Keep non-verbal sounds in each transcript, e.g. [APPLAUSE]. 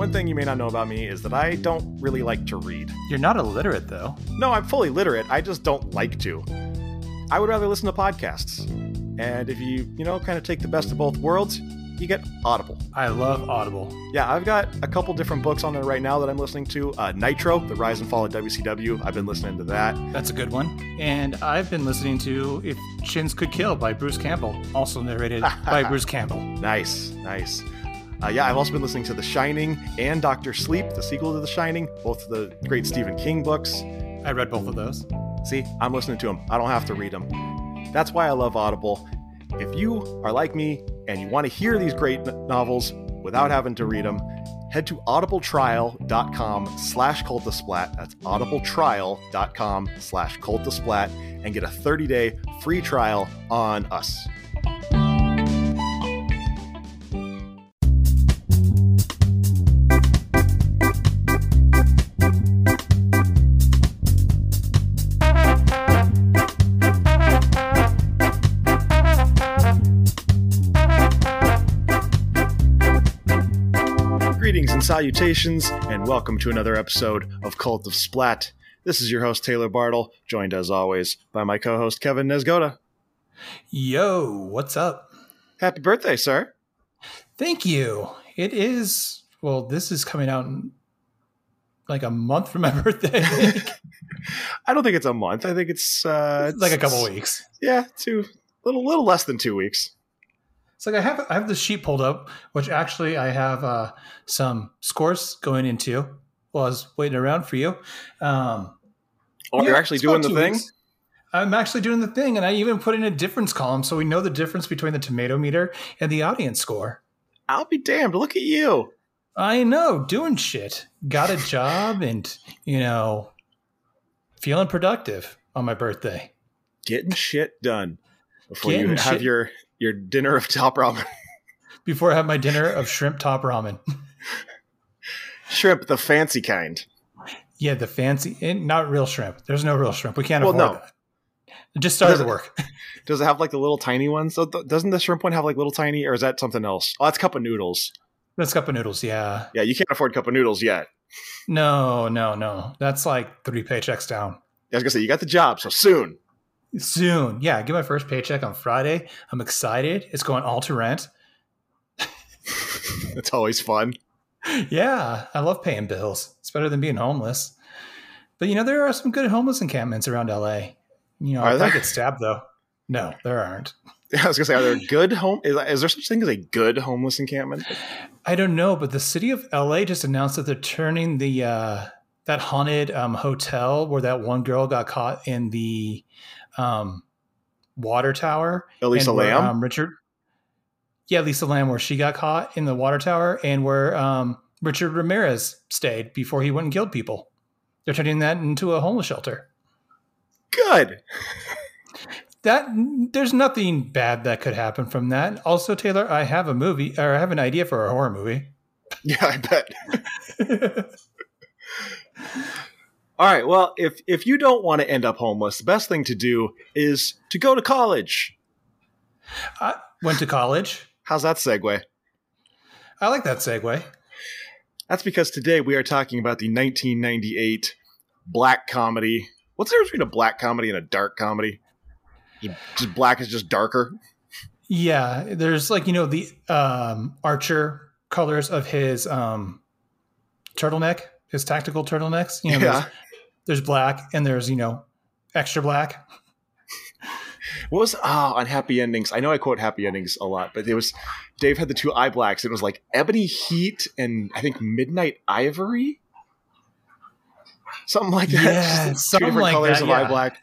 one thing you may not know about me is that I don't really like to read. You're not illiterate, though. No, I'm fully literate. I just don't like to. I would rather listen to podcasts. And if you, you know, kind of take the best of both worlds, you get Audible. I love Audible. Yeah, I've got a couple different books on there right now that I'm listening to. Uh, Nitro, The Rise and Fall of WCW. I've been listening to that. That's a good one. And I've been listening to If Chins Could Kill by Bruce Campbell, also narrated [LAUGHS] by Bruce Campbell. Nice, nice. Uh, yeah, I've also been listening to The Shining and Doctor Sleep, the sequel to The Shining, both the great Stephen King books. I read both of those. See, I'm listening to them. I don't have to read them. That's why I love Audible. If you are like me and you want to hear these great novels without having to read them, head to audibletrial.com slash cultisplat. That's audibletrial.com slash cultisplat and get a 30-day free trial on us. Salutations, and welcome to another episode of Cult of Splat. This is your host, Taylor Bartle, joined as always by my co host, Kevin Nesgoda. Yo, what's up? Happy birthday, sir. Thank you. It is, well, this is coming out in like a month from my [LAUGHS] birthday. I. [LAUGHS] I don't think it's a month. I think it's uh, like a couple weeks. Yeah, two, little, little less than two weeks. It's like I have I have the sheet pulled up, which actually I have uh, some scores going into while I was waiting around for you. Um, Oh, you're actually doing the thing? weeks. I'm actually doing the thing, and I even put in a difference column so we know the difference between the tomato meter and the audience score. I'll be damned. Look at you. I know, doing shit. Got a job [LAUGHS] and, you know, feeling productive on my birthday. Getting shit done before Getting you have shit- your, your dinner of top ramen. [LAUGHS] Before I have my dinner of shrimp top ramen. Shrimp, the fancy kind. Yeah, the fancy, eh, not real shrimp. There's no real shrimp. We can't Well, afford no. that. It just started Does to it- work. [LAUGHS] Does it have like the little tiny ones? So th- doesn't the shrimp one have like little tiny, or is that something else? Oh, that's cup of noodles. That's cup of noodles. Yeah. Yeah, you can't afford cup of noodles yet. No, no, no. That's like three paychecks down. I was gonna say you got the job, so soon. Soon. Yeah. I get my first paycheck on Friday. I'm excited. It's going all to rent. [LAUGHS] It's always fun. Yeah. I love paying bills. It's better than being homeless. But you know, there are some good homeless encampments around LA. You know, Are if I get stabbed though. No, there aren't. [LAUGHS] I was gonna say, are there good home? Is, is there such thing as a good homeless encampment? I don't know, but the city of LA just announced that they're turning the uh, that haunted um, hotel where that one girl got caught in the um, water tower. Elisa where, Lam. um, Richard. Yeah, Lisa Lam, where she got caught in the water tower, and where um, Richard Ramirez stayed before he went and killed people. They're turning that into a homeless shelter. good. That there's nothing bad that could happen from that. Also, Taylor, I have a movie, or I have an idea for a horror movie. Yeah, I bet. [LAUGHS] All right. Well, if if you don't want to end up homeless, the best thing to do is to go to college. I went to college. How's that segue? I like that segue. That's because today we are talking about the 1998 black comedy. What's the difference between a black comedy and a dark comedy? Just black is just darker. Yeah, there's like you know the um, Archer colors of his um, turtleneck, his tactical turtlenecks. You know, Yeah. There's, black and there's you know extra black. What was ah on Happy Endings? I know I quote Happy Endings a lot, but it was Dave had the two eye blacks. It was like Ebony Heat and I think Midnight Ivory, something like that. [LAUGHS] Yeah, Just two different like colors that, of eye black.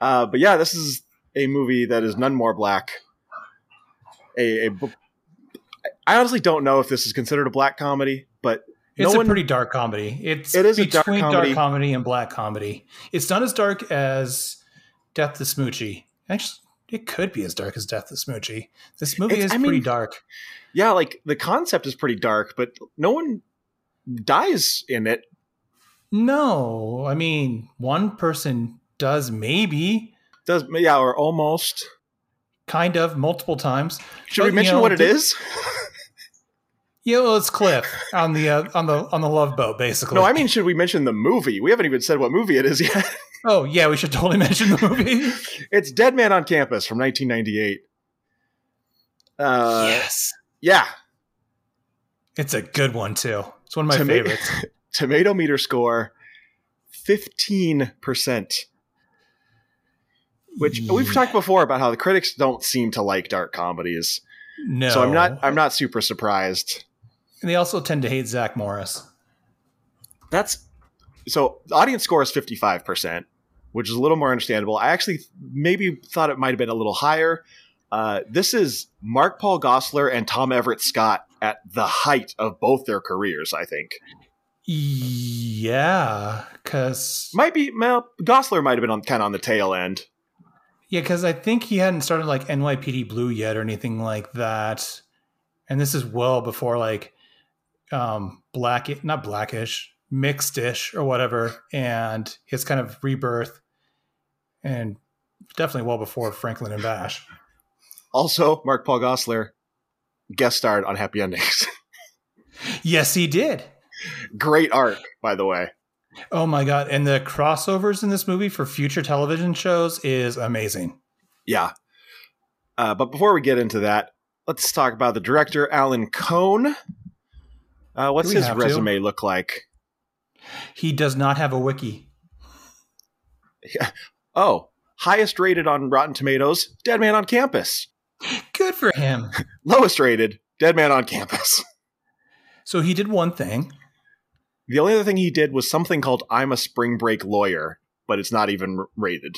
Uh, but yeah, this is a movie that is none more black. A, a I honestly don't know if this is considered a black comedy, but It's no a one pretty dark comedy. It's It is between dark comedy. dark comedy and black comedy. It's not as dark as Death to Smoochy. Actually, it could be as dark as Death to Smoochy. This movie It's- is I pretty mean- dark. yeah, like the concept is pretty dark, but no one dies in it. No, I mean one person does maybe, Does yeah, or almost. kind of, multiple times. Should But, we you mention know, what it is? Yeah, well, it's Cliff on the uh, on the on the love boat, basically. No, I mean, should we mention the movie? We haven't even said what movie it is yet. [LAUGHS] oh yeah, we should totally mention the movie. it's Dead Man on Campus from 1998. Uh, yes, yeah, it's a good one too. It's one of my Toma- favorites. [LAUGHS] tomato meter score 15%. Which we've talked before about how the critics don't seem to like dark comedies. No, So I'm not I'm not super surprised. And they also tend to hate Zach Morris. That's so the audience score is 55%, which is a little more understandable. I actually maybe thought it might have been a little higher. Uh, this is Mark Paul Gosselaar and Tom Everett Scott at the height of both their careers, I think. Yeah, because Might be well, Gosselaar might have been on kind of on the tail end. yeah, because I think he hadn't started like NYPD Blue yet or anything like that, and this is well before like um black not blackish mixedish or whatever, and his kind of rebirth, and definitely well before Franklin and Bash. Also, Mark Paul Gosselaar guest starred on Happy Endings. [LAUGHS] Yes, he did. Great arc, by the way. Oh my god! And the crossovers in this movie for future television shows is amazing. Yeah. Uh, but before we get into that, let's talk about the director, Alan Cohn. Uh, what's his have to? resume look like? He does not have a wiki. [LAUGHS] Oh, highest rated on Rotten Tomatoes, Dead Man on Campus. Good for him. [LAUGHS] Lowest rated, Dead Man on Campus. [LAUGHS] So he did one thing. The only other thing he did was something called I'm a Spring Break Lawyer, but it's not even rated.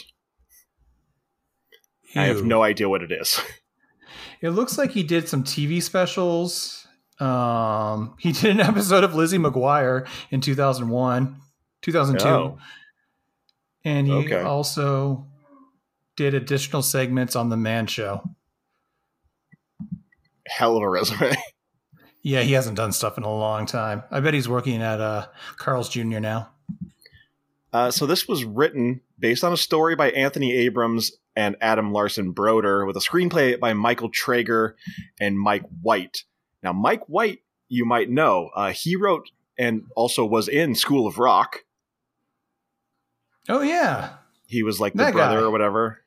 I have no idea what it is. It looks like he did some TV specials. Um, he did an [LAUGHS] episode of Lizzie McGuire in 2001, 2002. Oh. And he Okay. also did additional segments on The Man Show. Hell of a resume. [LAUGHS] Yeah, he hasn't done stuff in a long time. I bet he's working at uh, Carl's Jr. now. Uh, so this was written based on a story by Anthony Abrams and Adam Larson Broder, with a screenplay by Michael Traeger and Mike White. Now, Mike White, you might know, uh, he wrote and also was in School of Rock. Oh, yeah. He was like the brother guy. or whatever.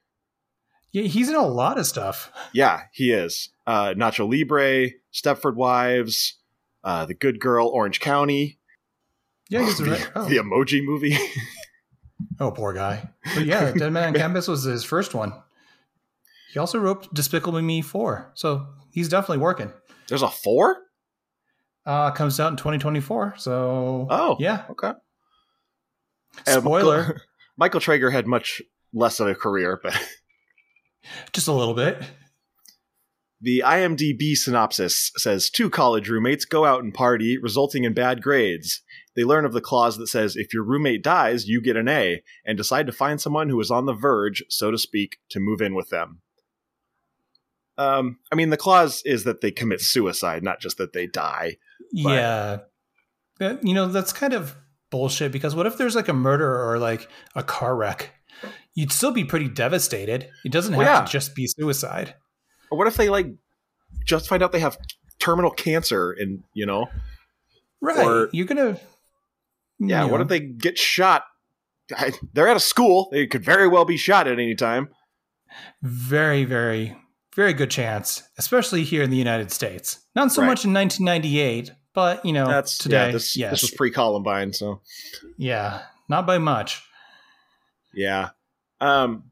Yeah, he's in a lot of stuff. Yeah, he is. Uh, Nacho Libre, Stepford Wives, uh, The Good Girl, Orange County, Yeah, he's a [LAUGHS] the, oh. the Emoji Movie. [LAUGHS] oh, poor guy. But yeah, [LAUGHS] Dead Man on Campus was his first one. He also wrote Despicable Me 4. So he's definitely working. There's a four. Uh, comes out in 2024. So, Oh, yeah. okay. Spoiler, [LAUGHS] Michael Traeger had much less of a career, but [LAUGHS] just a little bit. the IMDb synopsis says two college roommates go out and party, resulting in bad grades. They learn of the clause that says if your roommate dies, you get an A, and decide to find someone who is on the verge, so to speak, to move in with them. Um, I mean, the clause is that they commit suicide, not just that they die. But- Yeah. You know, that's kind of bullshit because what if there's like a murder or like a car wreck? You'd still be pretty devastated. It doesn't have Well, yeah. to just be suicide. Or what if they like just find out they have terminal cancer and you know Right. Or- You're going to. Yeah, what if they get shot? I, they're at a school. They could very well be shot at any time. Very, very, very good chance, especially here in the United States. Not so Right. much in 1998, but, you know, That's today. Yeah, this, yes. this was pre Columbine, so yeah. Not by much. yeah. Um,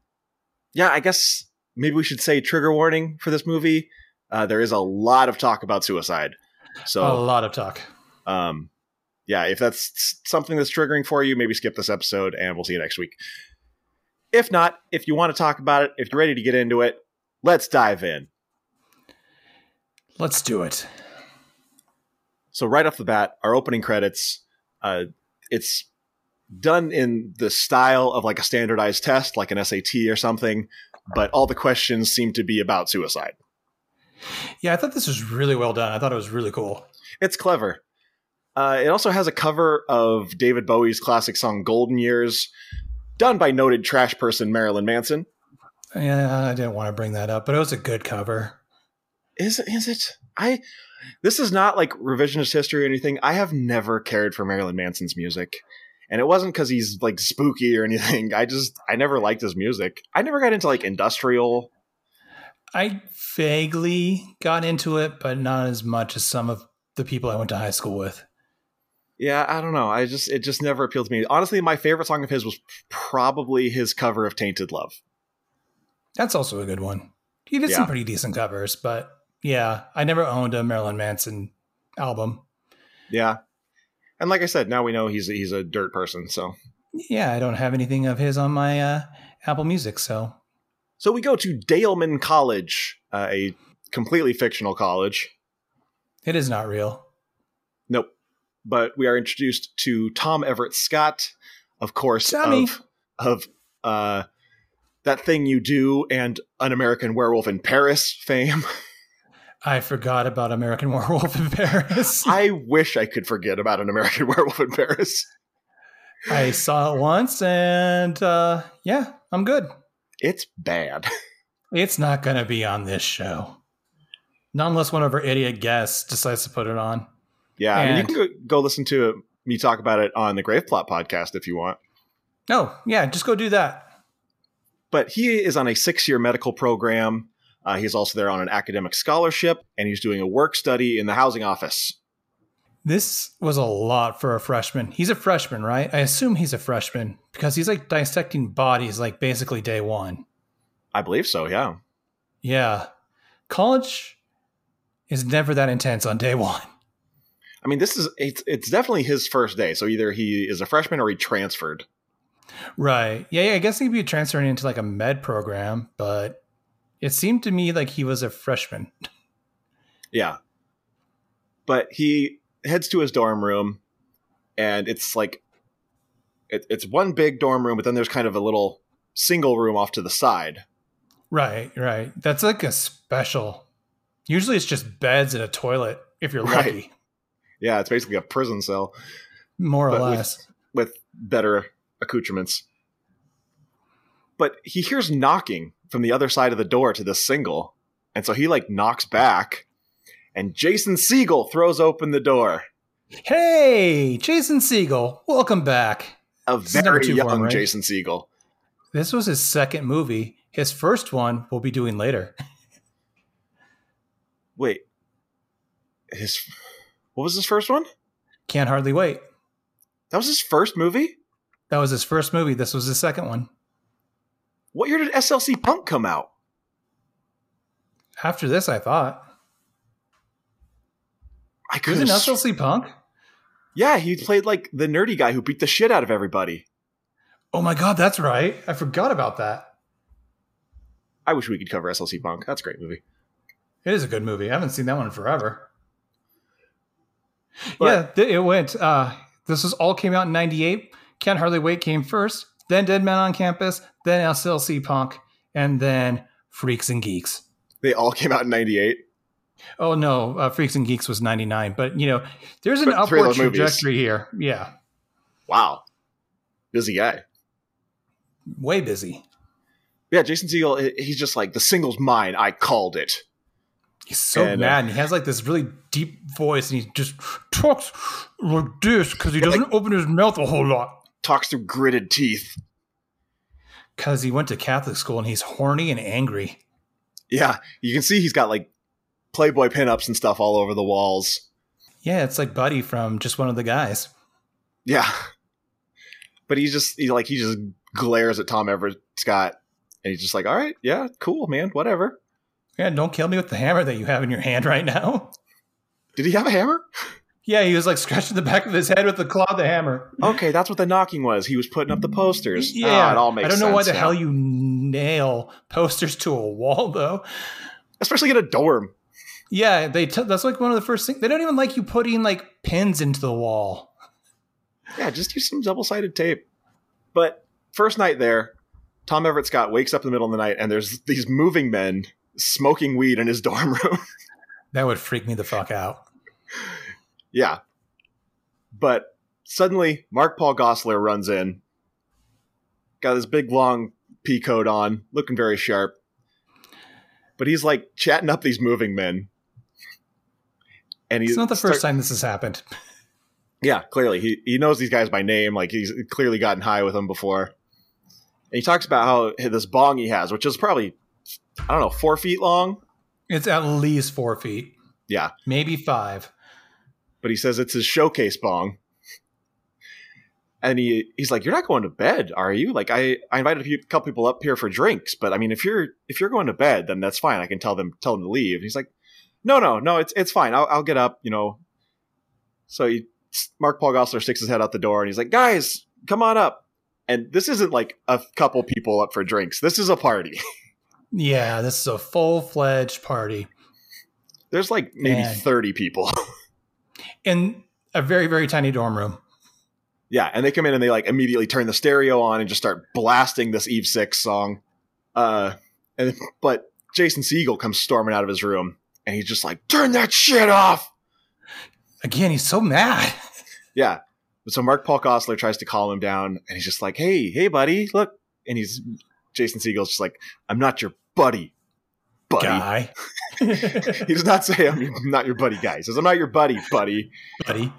yeah, I guess maybe we should say trigger warning for this movie. Uh, there is a lot of talk about suicide, so a lot of talk. um, yeah, if that's something that's triggering for you, maybe skip this episode, and we'll see you next week. If not, if you want to talk about it, if you're ready to get into it, let's dive in. Let's do it. So right off the bat, our opening credits, uh, it's done in the style of like a standardized test, like an SAT or something, but all the questions seem to be about suicide. Yeah, I thought this was really well done. I thought it was really cool. It's clever. Uh, it also has a cover of David Bowie's classic song "Golden Years," done by noted trash person Marilyn Manson. Yeah, I didn't want to bring that up, but it was a good cover. Is it? Is it? I this is not like revisionist history or anything. I have never cared for Marilyn Manson's music. And it wasn't because he's like spooky or anything. [LAUGHS] I just I never liked his music. I never got into like industrial. I vaguely got into it, but not as much as some of the people I went to high school with. Yeah, I don't know. I just it just never appealed to me. Honestly, my favorite song of his was probably his cover of Tainted Love. That's also a good one. He did Yeah. some pretty decent covers, but yeah, I never owned a Marilyn Manson album. Yeah. And like I said, now we know he's he's a dirt person, so Yeah, I don't have anything of his on my uh, Apple Music, so So we go to Daleman College, uh, a completely fictional college. it is not real. Nope. But we are introduced to Tom Everett Scott, of course, Tommy. of of uh, that thing you do and an American Werewolf in Paris fame. [LAUGHS] I forgot about American [LAUGHS] Werewolf in Paris. I wish I could forget about an American [LAUGHS] Werewolf in Paris. I saw it once, and uh, yeah, I'm good. It's bad. It's not going to be on this show. Not unless one of our idiot guests decides to put it on. Yeah, I mean, you can go, go listen to me talk about it on the Grave Plot podcast if you want. No, yeah, just go do that. But he is on a six year medical program. Uh, he's also there on an academic scholarship, and he's doing a work study in the housing office. This was a lot for a freshman. He's a freshman, right? I assume he's a freshman because he's like dissecting bodies like basically day one. I believe so, yeah. Yeah. College is never that intense on day one. I mean, this is it's, it's definitely his first day. So either he is a freshman or he transferred. Right. Yeah, yeah. I guess he'd be transferring into like a med program, but it seemed to me like he was a freshman. Yeah. But he heads to his dorm room, and it's like it, it's one big dorm room, but then there's kind of a little single room off to the side. Right, right. That's like a special. Usually it's just beds and a toilet if you're Right. lucky, Yeah, it's basically a prison cell more or But with- less. with better accoutrements. But he hears knocking from the other side of the door to this single. And so he like knocks back and Jason Segel throws open the door. Hey, Jason Segel, welcome back. A very young right? Jason Segel. This was his second movie. His first one we'll be doing later. [LAUGHS] Wait. His what was his first one? Can't hardly wait. That was his first movie? That was his first movie. This was his second one. What year did SLC Punk come out? After this, I thought. I could was an SLC Punk? Yeah, he played like the nerdy guy who beat the shit out of everybody. Oh my god, that's right. I forgot about that. I wish we could cover SLC Punk. That's a great movie. It is a good movie. I haven't seen that one in forever. But- yeah, it went. Uh, this was all came out in '98. Can't hardly wait came first, then Dead Man on Campus, then SLC Punk, and then Freaks and Geeks. They all came out in 98. Oh no, uh, Freaks and Geeks was '99, but you know, there's an But upward those movies. trajectory here. Yeah, Wow. Busy guy. way busy. Yeah, Jason Segel, he's just like, the single's mine. I called it. He's so And, uh, mad, and he has like this really deep voice, and he just talks like this because he doesn't open his mouth a whole lot. Talks through gritted teeth. Because he went to Catholic school and he's horny and angry. Yeah, you can see he's got like Playboy pinups and stuff all over the walls. Yeah, it's like Buddy from just one of the guys. Yeah. But he's just, he like, he just glares at Tom Everett Scott. And he's just like, all right, yeah, cool, man, whatever. Yeah, don't kill me with the hammer that you have in your hand right now. Did he have a hammer? Yeah, he was like scratching the back of his head with the claw of the hammer. Okay, that's what the knocking was. He was putting up the posters. Yeah, Ah, it all makes I don't know why the now. hell you nail posters to a wall though. Especially in a dorm. Yeah, they t- that's like one of the first things. They don't even like you putting like pins into the wall. Yeah, just use some double sided tape. But first night there, Tom Everett Scott wakes up in the middle of the night and there's these moving men smoking weed in his [LAUGHS] dorm room. That would freak me the fuck out. Yeah. But suddenly, Mark Paul Gosselaar runs in, got his big long pea coat on, looking very sharp. But he's like chatting up these moving men. And he's not the first time this has happened. Yeah, clearly he he knows these guys by name. Like he's clearly gotten high with them before. And he talks about how this bong he has, which is probably I don't know four feet long. It's at least four feet, Yeah, maybe five. But he says it's his showcase bong. And he he's like, "You're not going to bed, are you?" Like I I invited a few, couple people up here for drinks, but I mean, if you're if you're going to bed, then that's fine. I can tell them tell them to leave. And he's like, "No, no, no, it's it's fine. I'll I'll get up." You know. So he Mark Paul Gosselaar sticks his head out the door and he's like, "Guys, come on up." And this isn't like a couple people up for drinks. This is a party. [LAUGHS] Yeah, this is a full fledged party There's like maybe Man. 30 people. [LAUGHS] in a very, very tiny dorm room. Yeah, and they come in and they like immediately turn the stereo on and just start blasting this Eve Six song. Uh, and but Jason Segel comes storming out of his room and he's just like, "Turn that shit off!" Again, he's so mad. [LAUGHS] Yeah. So Mark Paul Gosselaar tries to calm him down, and he's just like, "Hey, hey, buddy, look!" And he's Jason Segel's just like, "I'm not your buddy, buddy." Guy. [LAUGHS] He does not say, "I'm your- not your buddy," guy. He says, "I'm not your buddy, buddy." Buddy.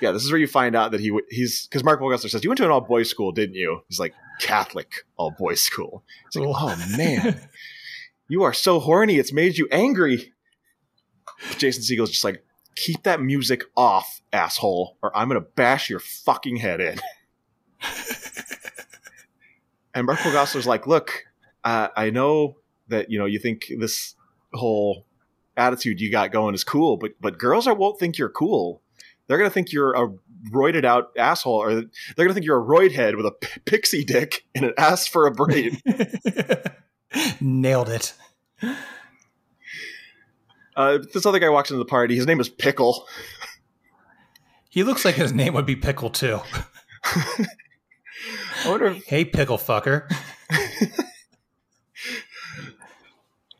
Yeah, this is where you find out that he he's because Mark Gosselaar says, "You went to an all boys school, didn't you?" He's like, "Catholic all boys school." It's like, oh man, you are so horny. It's made you angry. But Jason Segel's just like, keep that music off, asshole, or I'm gonna bash your fucking head in. [LAUGHS] and Mark Gosselaar's like, look, uh, I know that you know you think this whole attitude you got going is cool, but but girls are, won't think you're cool. They're gonna think you're a roided out asshole, or they're gonna think you're a roid head with a p- pixie dick and an ass for a brain. [LAUGHS] Nailed it. Uh, this other guy walks into the party. His name is Pickle. He looks like his name would be Pickle too. [LAUGHS] I wonder if Hey, Pickle fucker. [LAUGHS]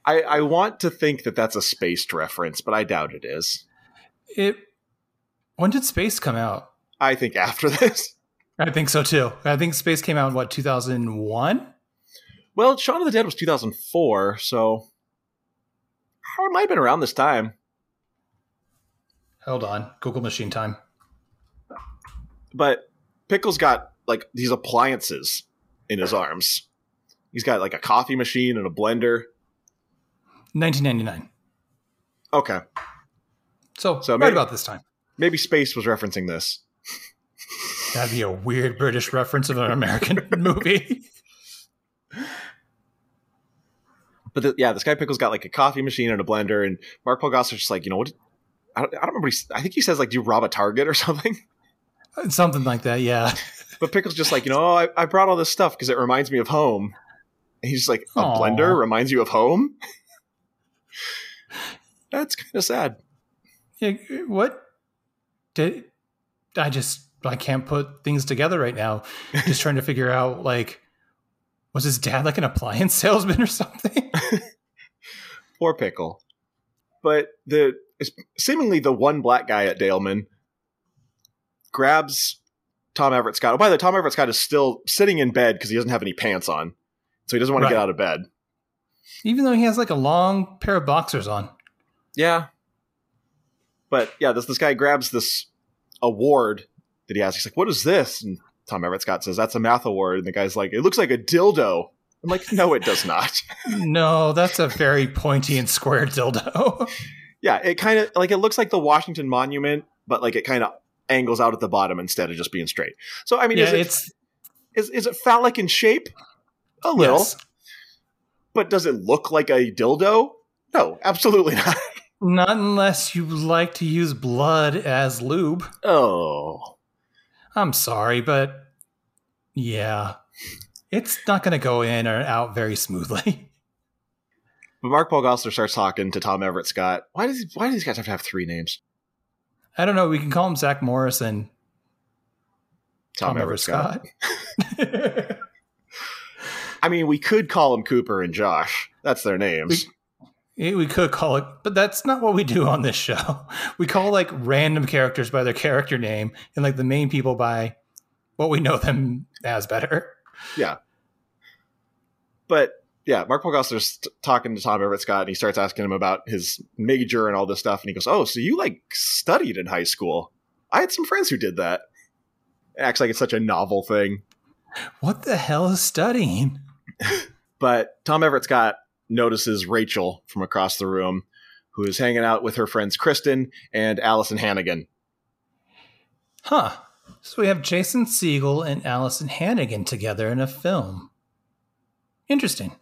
I, I want to think that that's a Spaced reference, but I doubt it is. It. When did Spaced come out? I think after [LAUGHS] this. I think so too. I think Spaced came out in what 2001. Well, Shaun of the Dead was 2004, so it might have been around this time. Hold on, Google machine time. But Pickle's got like these appliances in his arms. He's got like a coffee machine and a blender. 1999. Okay, So, So right maybe- about this time. maybe Spaced was referencing this. That'd be a weird British reference of an American [LAUGHS] movie. But the, yeah, this guy Pickle's got like a coffee machine and a blender, and Mark Paul Gosselaar's just like, you know what? I don't, I don't remember. I think he says like, "Do you rob a Target or [LAUGHS] something?" Uh, something like that, yeah. But Pickle's just like, you know, I, I brought all this stuff because it reminds me of home. And he's just like, a Aw. blender reminds you of home? [LAUGHS] That's kind of sad. What did I just? I can't put things together right now. Just trying to figure out like, was his dad like an appliance [LAUGHS] salesman or something? [LAUGHS] Poor Pickle. But the seemingly the one black guy at Daleman grabs Tom Everett Scott. Oh, by the way, Tom Everett Scott is still sitting in bed because he doesn't have any pants on. So he doesn't want to get out of bed. Even though he has like a long pair of boxers on. Yeah. But yeah, this this guy grabs this award that he has. He's like, "What is this?" And Tom Everett Scott says, "That's a math award." And the guy's like, "It looks like a dildo." I'm like, "No, it does not." [LAUGHS] No, that's a very pointy and square dildo. yeah, it kind of like it looks like the Washington Monument, but like it kind of angles out at the bottom instead of just being straight. So I mean, yeah, is, it, it's is is it phallic in shape? A little, yes. But does it look like a dildo? No, absolutely not. [LAUGHS] Not unless you like to use blood as lube. Oh, I'm sorry, but yeah, it's not going to go in or out very smoothly. [LAUGHS] but Mark Paul Gosselaar starts talking to Tom Everett Scott. Why does he, why do these guys have to have three names? I don't know. We can call him Zach Morris and Tom, Tom, Everett Everett Scott. Scott. [LAUGHS] I mean, we could call them Cooper and Josh. That's their names. Yeah, we could call it, but that's not what we do on this show. [LAUGHS] We call like random characters by their character name and like the main people by what we know them as better. yeah. But yeah, Mark Paul talking to Tom Everett Scott, and he starts asking him about his major and all this stuff, and he goes, "Oh, so you like studied in high school? I had some friends who did that." It acts like it's such a novel thing, What the hell is studying? [LAUGHS] but Tom Everett Scott notices Rachel from across the room, who is hanging out with her friends Kristen and Alyson Hannigan. Huh. So we have Jason Segel and Alyson Hannigan together in a film. Interesting.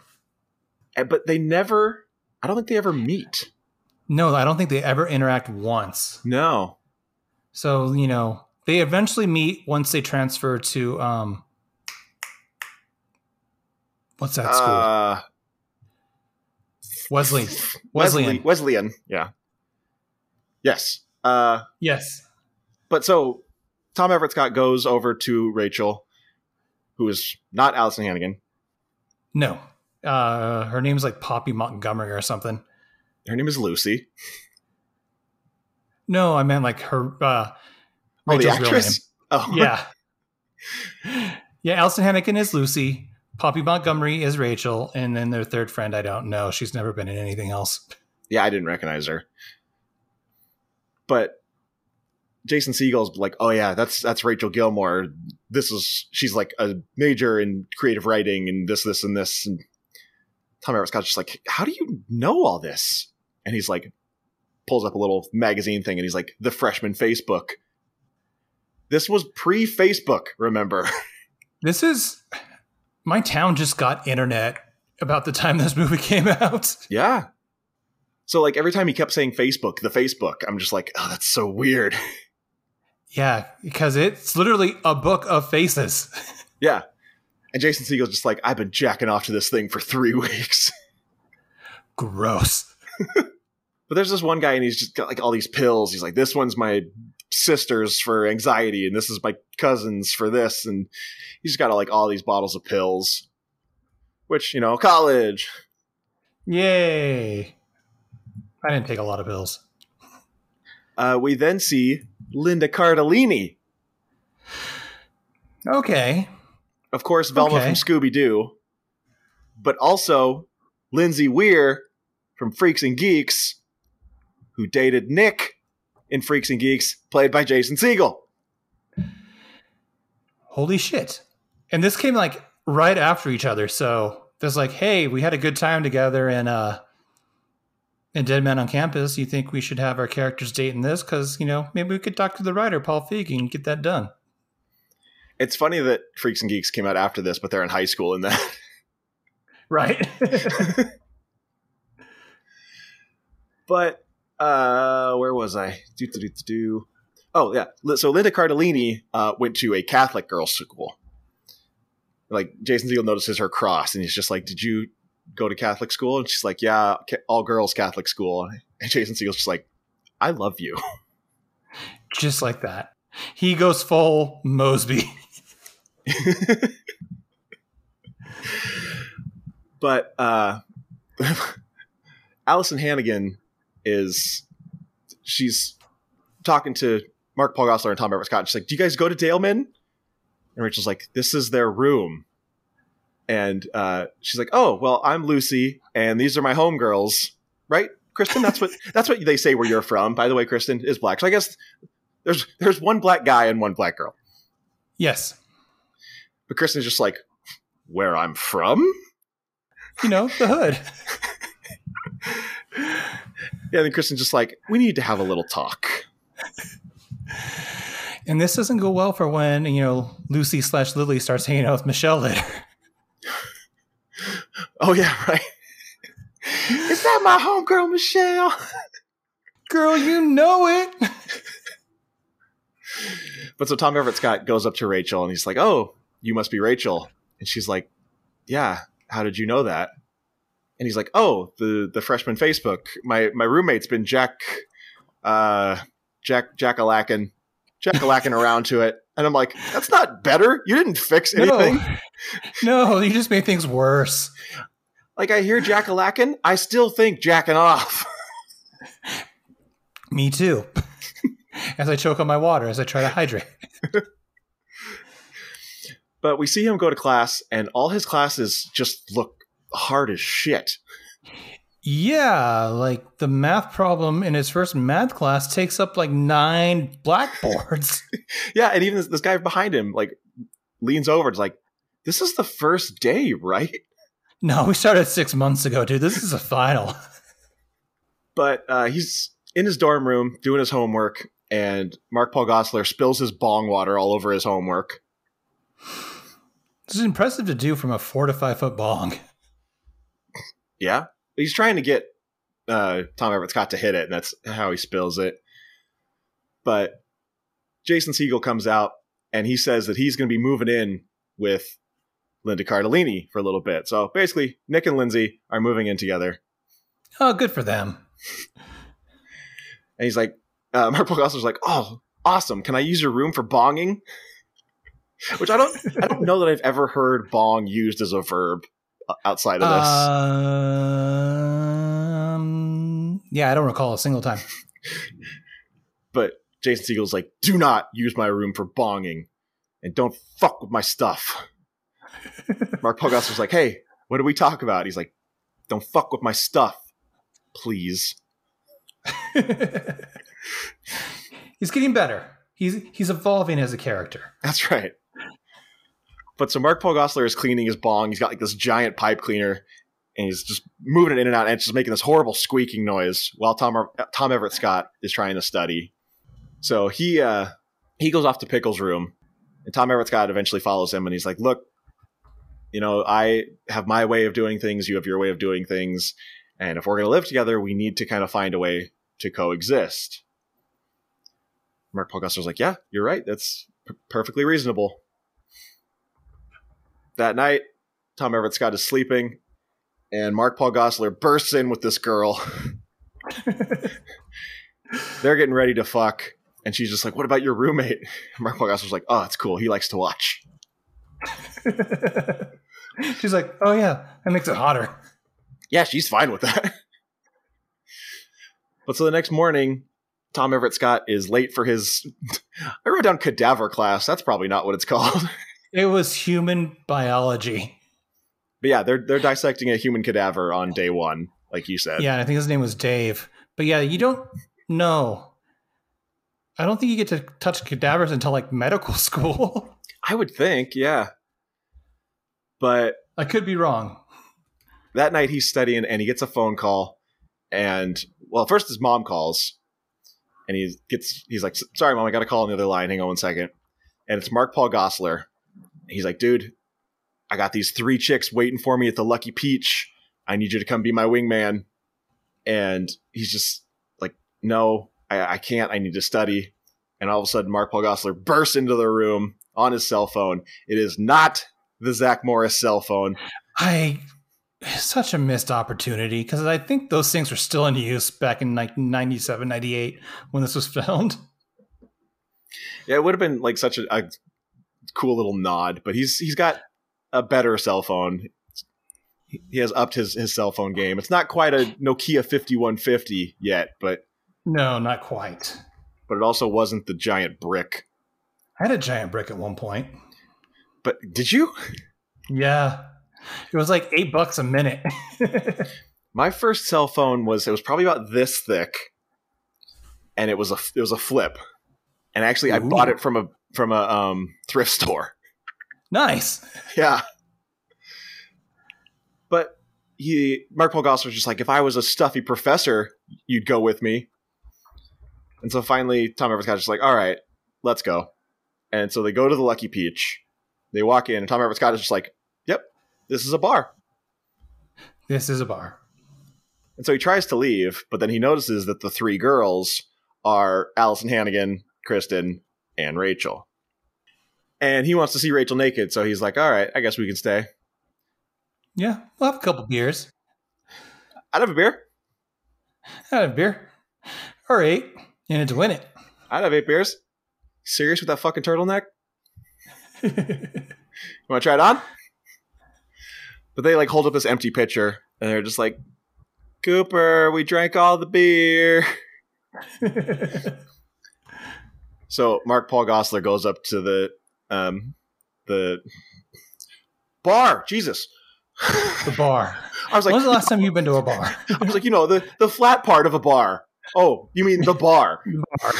But they never, I don't think they ever meet. No, I don't think they ever interact once. No. So, you know, they eventually meet once they transfer to um what's that school? Uh, Wesley. Wesley, Wesleyan. Wesleyan, yeah. Yes. Uh, Yes. but so Tom Everett Scott goes over to Rachel, who is not Alyson Hannigan. No. Uh her name's like Poppy Montgomery or something. Her name is Lucy. No, I meant like her uh Oh, the Rachel's real actress. Oh. Yeah. [LAUGHS] yeah, Alyson Hannigan is Lucy. Poppy Montgomery is Rachel, and then their third friend, I don't know. She's never been in anything else. yeah. I didn't recognize her, but Jason Segel's like, oh yeah, that's that's Rachel Gilmore. This is she's like a major in creative writing and this, this, and this. And Tom Everett Scott's just like, how do you know all this? And he's like, pulls up a little magazine thing, and he's like, the freshman Facebook. This was pre Facebook, remember? [LAUGHS] This is my town just got internet about the time this movie [LAUGHS] came out. yeah. So like every time he kept saying Facebook, the Facebook, I'm just like, oh, that's so weird. [LAUGHS] Yeah, because it's literally a book of faces. [LAUGHS] yeah. And Jason Segel's just like, I've been jacking off to this thing for three weeks. Gross. But there's this one guy and he's just got like all these pills. He's like, this one's my sister's for anxiety, and this is my cousin's for this, and he's got like all these bottles of pills. Which, you know, college. Yay. I didn't take a lot of pills. Uh, we then see Linda Cardellini. Okay. Of course, Velma Okay. from Scooby Doo, but also Lindsay Weir from Freaks and Geeks, who dated Nick in Freaks and Geeks, played by Jason Segel. Holy shit. And this came like right after each other. So there's like, hey, we had a good time together in uh in Dead Man on Campus. You think we should have our characters date in this? Because, you know, maybe we could talk to the writer, Paul Feig, and get that done. It's funny that Freaks and Geeks came out after this, but they're in high school in that. Right. [LAUGHS] [LAUGHS] but uh where was I? Do, do, do, do. Oh yeah, so Linda Cardellini uh, went to a Catholic girls' school. Like Jason Segel notices her cross, and he's just like, "Did you go to Catholic school?" And she's like, "Yeah, all girls Catholic school." [LAUGHS] And Jason Segel's just like, "I love you." [LAUGHS] Just like that. He goes full Mosby. [LAUGHS] but uh, Alyson Hannigan is she's talking to Mark Paul Gosselaar and Tom Everett Scott. She's like, "Do you guys go to Daleman?" And Rachel's like, "This is their room." And uh, she's like, "Oh, well, I'm Lucy, and these are my homegirls, right, Kristen? That's what [LAUGHS] that's what they say where you're from. By the way, Kristen is black, so I guess there's there's one black guy and one black girl. Yes. But Kristen's just like, where I'm from." You know, the hood. [LAUGHS] Yeah, and then Kristen's just like, we need to have a little talk. And this doesn't go well for when, you know, Lucy slash Lily starts hanging out with Michelle later. [LAUGHS] Oh yeah, right. Is that my homegirl Michelle? Girl, you know it. But so Tom Everett Scott goes up to Rachel and he's like, "Oh, you must be Rachel." And she's like, "Yeah, how did you know that?" And he's like, "Oh, the the freshman Facebook. My my roommate's been Jack uh Jack Jackalackin Jackalackin [LAUGHS] around to it." And I'm like, "That's not better. You didn't fix anything." No. [LAUGHS] no, you just made things worse. Like I hear Jackalackin, I still think jacking off. [LAUGHS] Me too. as I choke on my water as I try to hydrate. But we see him go to class, and all his classes just look hard as shit. Yeah, like the math problem in his first math class takes up like nine blackboards. [LAUGHS] yeah, and even this, this guy behind him like leans over. It's like, this is the first day, right? No, we started six months ago, dude. This is a final. but uh, he's in his dorm room doing his homework, and Mark Paul Gosselaar spills his bong water all over his homework. This is impressive to do from a four to five foot bong. Yeah, he's trying to get uh, Tom Everett Scott to hit it, and that's how he spills it. But Jason Segel comes out and he says that he's going to be moving in with Linda Cardellini for a little bit. So basically, Nick and Lindsay are moving in together. Oh, good for them. and he's like, uh, [LAUGHS] Mark Paul Gosselaar's like, oh, awesome. Can I use your room for bonging? [LAUGHS] Which I don't, I don't know that I've ever heard bong used as a verb outside of this. Um, yeah, I don't recall a single time. [LAUGHS] but Jason Segel's like, do not use my room for bonging, and don't fuck with my stuff. [LAUGHS] Mark Paul Gosselaar's like, hey, what do we talk about? He's like, don't fuck with my stuff, please. [LAUGHS] he's getting better. He's he's evolving as a character. That's right. But so Mark Paul Gosselaar is cleaning his bong. He's got like this giant pipe cleaner, and he's just moving it in and out, and it's just making this horrible squeaking noise while Tom Tom Everett Scott is trying to study. So he uh, he goes off to Pickle's room, and Tom Everett Scott eventually follows him, and he's like, "Look, you know, I have my way of doing things. You have your way of doing things, and if we're going to live together, we need to kind of find a way to coexist." Mark Paul Gosselaar's like, "Yeah, you're right. That's p- perfectly reasonable." That night, Tom Everett Scott is sleeping, and Mark Paul Gosselaar bursts in with this girl. [LAUGHS] They're getting ready to fuck, and she's just like, "What about your roommate?" [LAUGHS] Mark Paul Gosselaar's like, "Oh, it's cool. He likes to watch." [LAUGHS] she's like, "Oh yeah, that makes it hotter." Yeah, she's fine with that. but so the next morning, Tom Everett Scott is late for his. I wrote down cadaver class. That's probably not what it's called. It was human biology. But yeah, they're they're dissecting a human cadaver on day one, like you said. Yeah, I think his name was Dave. But yeah, you don't know. I don't think you get to touch cadavers until like medical [LAUGHS] school. I would think, yeah. But I could be wrong. That night he's studying and he gets a phone call and well, first his mom calls and he gets he's like, "Sorry, mom, I got a call on the other line. Hang on one second. And it's Mark Paul Gosselaar he's like, dude, I got these three chicks waiting for me at the Lucky Peach. I need you to come be my wingman. And he's just like, no, I, I can't. I need to study. And all of a sudden, Mark Paul Gosselaar bursts into the room on his cell phone. It is not the Zach Morris cell phone. I such a missed opportunity because I think those things were still in use back in like 97, 98 when this was [LAUGHS] filmed. Yeah, it would have been like such a, a cool little nod. But he's he's got a better cell phone. He has upped his his cell phone game. It's not quite a Nokia fifty one fifty yet, but no, not quite. But it also wasn't the giant brick. I had a giant brick at one point. But did you? Yeah. It was like eight bucks a minute. [LAUGHS] My first cell phone was it was probably about this thick, and it was a it was a flip. And actually, Ooh. I bought it from a from a um, thrift store. Nice. [LAUGHS] Yeah. But he, Mark Paul Goss was just like, if I was a stuffy professor, you'd go with me. And so finally, Tom Everett Scott just like, all right, let's go. And so they go to the Lucky Peach. They walk in, and Tom Everett Scott is just like, yep, this is a bar. This is a bar. And so he tries to leave, but then he notices that the three girls are Alyson Hannigan, Kristen, and Rachel. And he wants to see Rachel naked, so he's like, all right, I guess we can stay. Yeah, we'll have a couple beers. I'd have a beer. I'd have a beer. Or eight, and it's win it. I'd have eight beers. Serious with that fucking turtleneck? [LAUGHS] you want to try it on? But they like hold up this empty pitcher, and they're just like, Cooper, we drank all the beer. [LAUGHS] So Mark Paul Gosselaar goes up to the um, the bar. Jesus, The bar. [LAUGHS] I was like, When's the last time you've been to a bar? [LAUGHS] I was like, you know, the the flat part of a bar. Oh, you mean the bar? [LAUGHS] bar.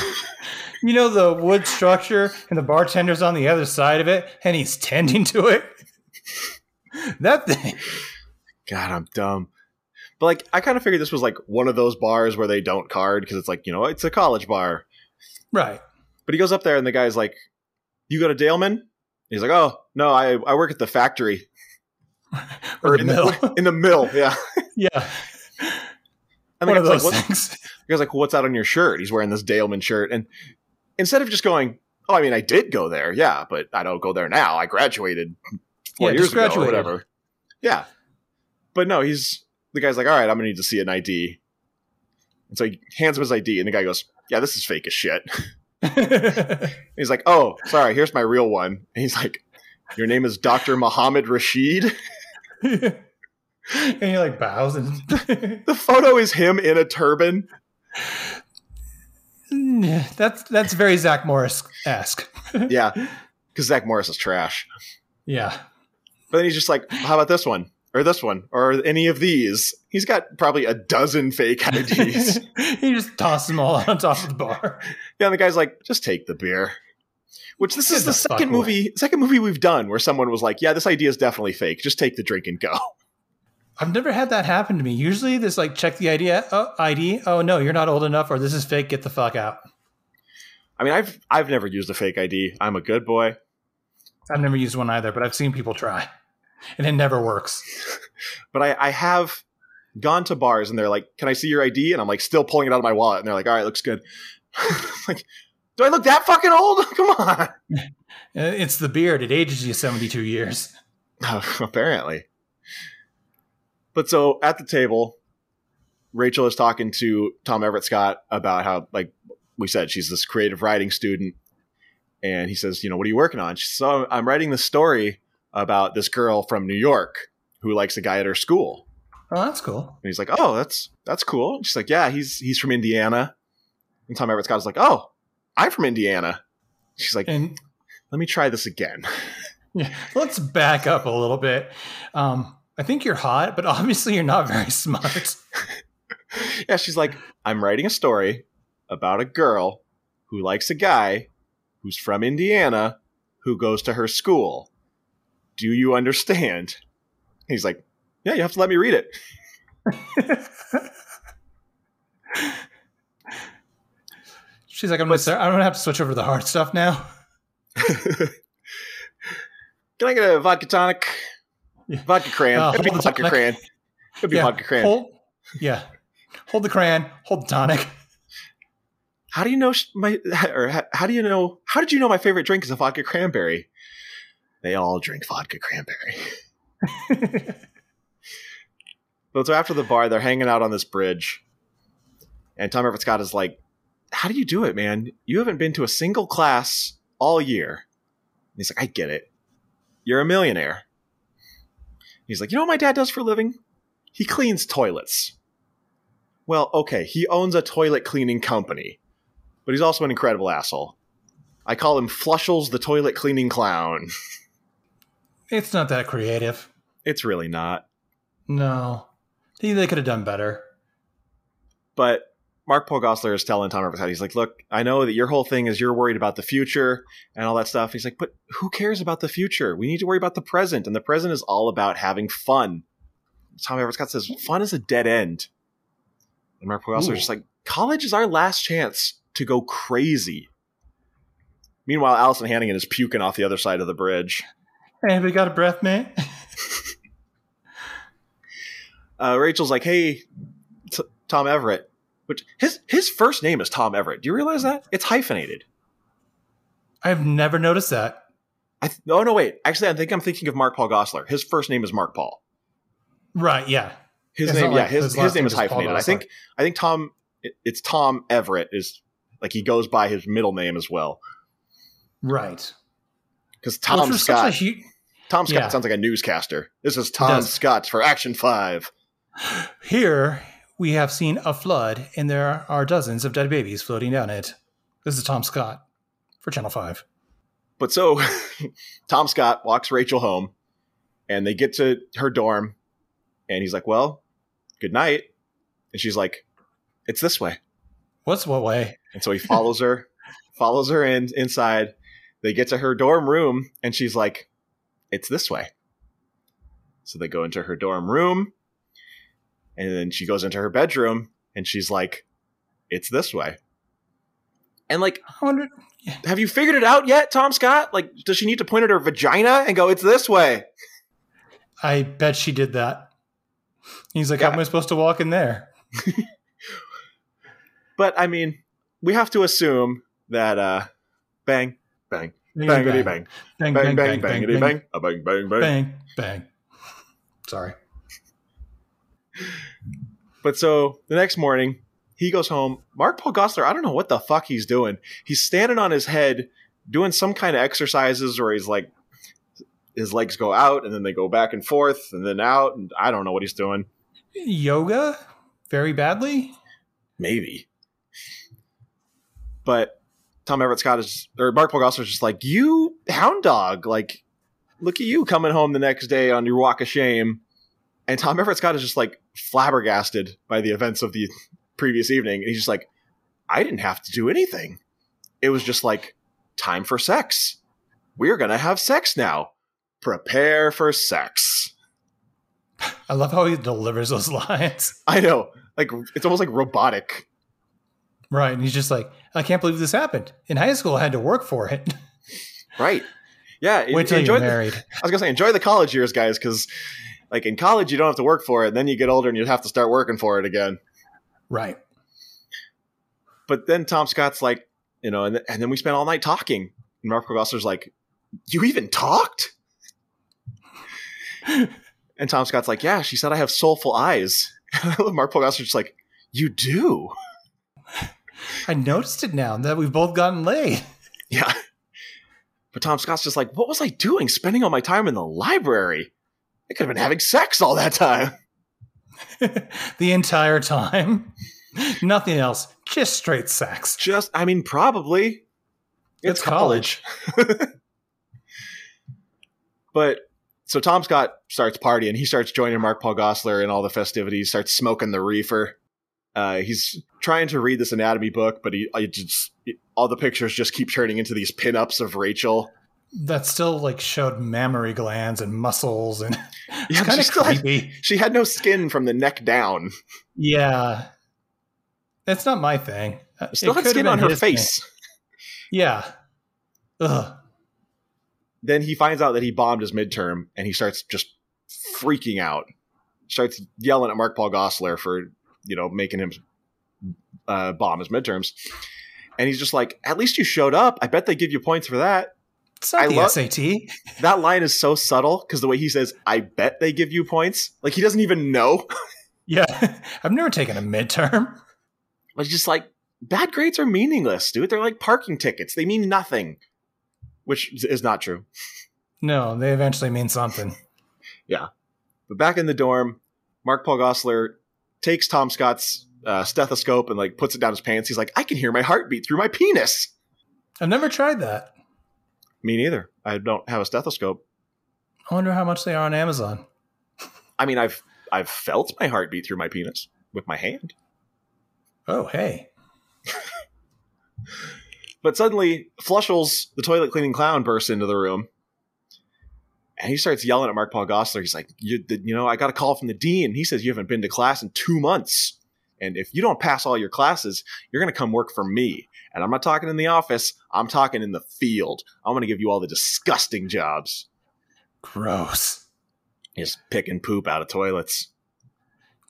You know the wood structure and the bartender's on the other side of it and he's tending to it? That thing. God, I'm dumb. But like, I kind of figured this was like one of those bars where they don't card because it's like, you know, it's a college bar. Right. But he goes up there and the guy's like, "You go to Daleman?" He's like, "Oh no, I I work at the factory [LAUGHS] Or in mill. the [LAUGHS] in the mill." Yeah. [LAUGHS] yeah. And the One guy's like, what, things. the guy's like, "What's out on your shirt?" He's wearing this Daleman shirt, and instead of just going, "Oh, I mean, I did go there, yeah, but I don't go there now. I graduated four Yeah, years ago or whatever." Yeah, but no, he's the guy's like, "All right, I'm gonna need to see an ID," and so he hands him his ID, and the guy goes, "Yeah, this is fake as shit." [LAUGHS] He's like, "Oh, sorry, here's my real one." And he's like, "Your name is Doctor Mohammed Rashid." [LAUGHS] and he like bows and [LAUGHS] The photo is him in a turban. that's that's very Zach Morris esque. Yeah, because Zach Morris is trash. yeah. But then he's just like, "How about this one, or this one, or any of these?" He's got probably a dozen fake [LAUGHS] IDs. he just tosses them all on top of the bar. yeah, and the guy's like, "Just take the beer." Which this Get is the, the second away. movie, second movie we've done where someone was like, "Yeah, this idea is definitely fake. Just take the drink and go." I've never had that happen to me. Usually, this like check the idea uh, oh, ID. Oh no, you're not old enough, or this is fake. Get the fuck out. I mean, I've I've never used a fake ID. I'm a good boy. I've never used one either, but I've seen people try, and it never works. [LAUGHS] but I, I have gone to bars and they're like, "Can I see your ID?" And I'm like, still pulling it out of my wallet, and they're like, "All right, looks good." [LAUGHS] like, do I look that fucking old? [LAUGHS] Come on. Uh, It's the beard. It ages you 72 years. Apparently. But so at the table, Rachel is talking to Tom Everett Scott about how, like we said, she's this creative writing student, and he says, "You know, what are you working on?" She says, "So I'm writing this story about this girl from New York who likes a guy at her school." Oh, that's cool. And he's like, "Oh, that's that's cool." She's like, "Yeah, he's he's from Indiana." And Tom Everett Scott is like, "Oh, I'm from Indiana." She's like, And "Let me try this again." [LAUGHS] yeah, let's back up a little bit. Um, I think you're hot, but [LAUGHS] obviously you're not very smart. [LAUGHS] yeah, she's like, "I'm writing a story about a girl who likes a guy who's from Indiana who goes to her school. Do you understand?" He's like, "Yeah, you have to let me read it." [LAUGHS] She's like, I'm gonna I'm gonna have to switch over to the hard stuff now. [LAUGHS] Can I get a vodka tonic? Yeah. Vodka crayon. Uh, It'd be hold the vodka tonic. crayon. It'd be yeah, vodka crayon. Hold, yeah, hold the crayon, hold the tonic. how do you know my [LAUGHS] or how, how do you know how did you know my favorite drink is a vodka cranberry they all drink vodka cranberry. [LAUGHS] But so after the bar they're hanging out on this bridge. And tom everett scott is like how do you do it man? You haven't been to a single class all year. And he's like i get it. You're a millionaire. He's like you know what my dad does for a living? He cleans toilets. Well okay he owns a toilet cleaning company but he's also an incredible asshole. I call him Flushels the toilet cleaning clown. [LAUGHS] it's not that creative. It's really not. No, they, they could have done better. But Mark Paul Gosselaar is telling Tom Everett, he's like, look, I know that your whole thing is you're worried about the future and all that stuff. He's like, but who cares about the future? We need to worry about the present, and the present is all about having fun. Tom Everett Scott says, fun is a dead end. And Mark Paul Ooh. is just like, college is our last chance to go crazy. Meanwhile, Alyson Hannigan is puking off the other side of the bridge. Hey, we got a breath, mate. [LAUGHS] uh, Rachel's like, "Hey, T- Tom Everett," which his his first name is Tom Everett. Do you realize that it's hyphenated? I've never noticed that. I th- no, no, wait. Actually, I think I'm thinking of Mark Paul Gosselaar. His first name is Mark Paul. Right? Yeah. His It's name, not yeah, like his his his name is hyphenated. I think I think Tom. it- It's Tom Everett is like he goes by his middle name as well Right. because Tom was such a Scott. Tom Scott yeah. sounds like a newscaster. This is Tom does. Scott for Action Five. [SIGHS] Here we have seen a flood, and there are dozens of dead babies floating down it. This is Tom Scott for Channel Five. But so [LAUGHS] Tom Scott walks Rachel home, And they get to her dorm, and he's like, "Well, good night." And she's like, "It's this way." What's what way? And so he follows her, [LAUGHS] follows her in inside. They get to her dorm room, and she's like, "It's this way." So they go into her dorm room, and then she goes into her bedroom, and she's like, "It's this way." And like, I wonder. have you figured it out yet, Tom Scott? Like, does she need to point at her vagina and go, "It's this way"? I bet she did that. He's like, Yeah. how am I supposed to walk in there? [LAUGHS] But I mean, we have to assume that uh, bang, bang, bangity bang, bang, bang, bang, bangity bang, a bang, bang, bang. bang, bang. Sorry. But so the next morning, he goes home. Mark Paul Gosselaar, I don't know what the fuck he's doing. He's standing on his head doing some kind of exercises where he's like, his legs go out and then they go back and forth and then out. And I don't know what he's doing. Yoga? Very badly? Maybe. But Tom Everett Scott is, or Mark Paul Gosselaar is just like, you hound dog. Like, look at you coming home the next day on your walk of shame. And Tom Everett Scott is just like flabbergasted by the events of the previous evening. And he's just like, I didn't have to do anything. It was just like, time for sex. We're going to have sex now. Prepare for sex. I love how he delivers those [LAUGHS] lines. I know. Like, it's almost like robotic. Right. And he's just like, I can't believe this happened. In high school, I had to work for it. [LAUGHS] Right. Yeah. Wait till you're the- married. I was gonna say enjoy the college years, guys, because like in college you don't have to work for it. And Then you get older and you have to start working for it again. Right. But then Tom Scott's like, you know, and, and then we spent all night talking. And Mark Gosselaar's like, "You even talked?" and Tom Scott's like, "Yeah." She said I have soulful eyes. [LAUGHS] Mark Gosselaar's just like, "You do." I noticed it now that we've both gotten laid. [LAUGHS] Yeah. But Tom Scott's just like, "What was I doing? Spending all my time in the library? I could have been having sex all that time." [LAUGHS] [LAUGHS] the entire time. Nothing else. Just straight sex. Just, I mean, probably. It's college. but so Tom Scott starts partying. He starts joining Mark Paul Gosselaar in all the festivities. Starts smoking the reefer. Uh, he's trying to read this anatomy book, but he just all the pictures just keep turning into these pinups of Rachel. That still like showed mammary glands and muscles and [LAUGHS] it's Yeah, kind she of still had- creepy. She had no skin from the neck down. Yeah. that's not my thing. Uh, Still it had skin on her his thing. face. Yeah. Ugh. Then he finds out that he bombed his midterm, and he starts just freaking out. Starts yelling at Mark Paul Gosselaar for you know making him uh, bomb his midterms, and he's just like, "At least you showed up. I bet they give you points for that." It's not I the love- SAT. [LAUGHS] That line is so subtle because the way he says, "I bet they give you points," like he doesn't even know. [LAUGHS] Yeah. [LAUGHS] I've never taken a midterm. But he's just like, bad grades are meaningless, dude. They're like parking tickets. They mean nothing, which is not true. No, they eventually mean something. Yeah. But back in the dorm, Mark Paul Gosselaar takes Tom Scott's uh, stethoscope and like puts it down his pants. He's like, I can hear my heartbeat through my penis. I've never tried that. Me neither. I don't have a stethoscope. I wonder how much they are on Amazon. I mean, I've I've felt my heartbeat through my penis with my hand. Oh, hey. [LAUGHS] But suddenly, Flushels, the toilet cleaning clown, bursts into the room. And he starts yelling at Mark Paul Gosselaar. He's like, you, you know, I got a call from the dean. He says you haven't been to class in two months. And if you don't pass all your classes, you're going to come work for me. And I'm not talking in the office. I'm talking in the field. I'm going to give you all the disgusting jobs. Gross. Just picking poop out of toilets.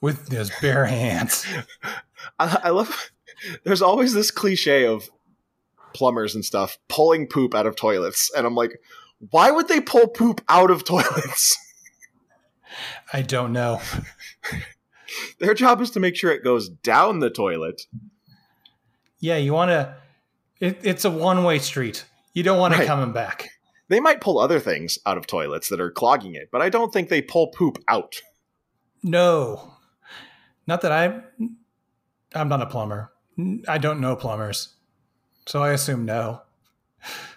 With his bare hands. [LAUGHS] I, I love. There's always this cliche of plumbers and stuff pulling poop out of toilets, and I'm like, why would they pull poop out of [LAUGHS] toilets? I don't know. [LAUGHS] Their job is to make sure it goes down the toilet. Yeah, you want to. It, it's a one way street. You don't want it Right. coming back. They might pull other things out of toilets that are clogging it, but I don't think they pull poop out. No. Not that I'm. I'm not a plumber. I don't know plumbers. So I assume no. [LAUGHS]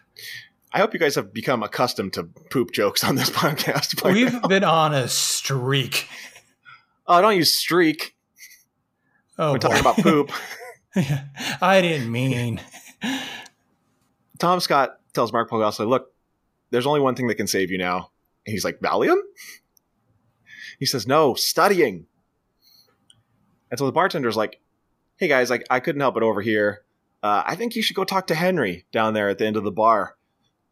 I hope you guys have become accustomed to poop jokes on this [LAUGHS] podcast. We've now. been on a streak. Oh, don't use streak. Oh, We're talking about poop. [LAUGHS] [LAUGHS] I didn't mean. Tom Scott tells Mark Paul Gosselaar, look, there's only one thing that can save you now. And he's like, Valium? He says, no, studying. And so the bartender's like, hey guys, I, I couldn't help it over here. Uh, I think you should go talk to Henry down there at the end of the bar.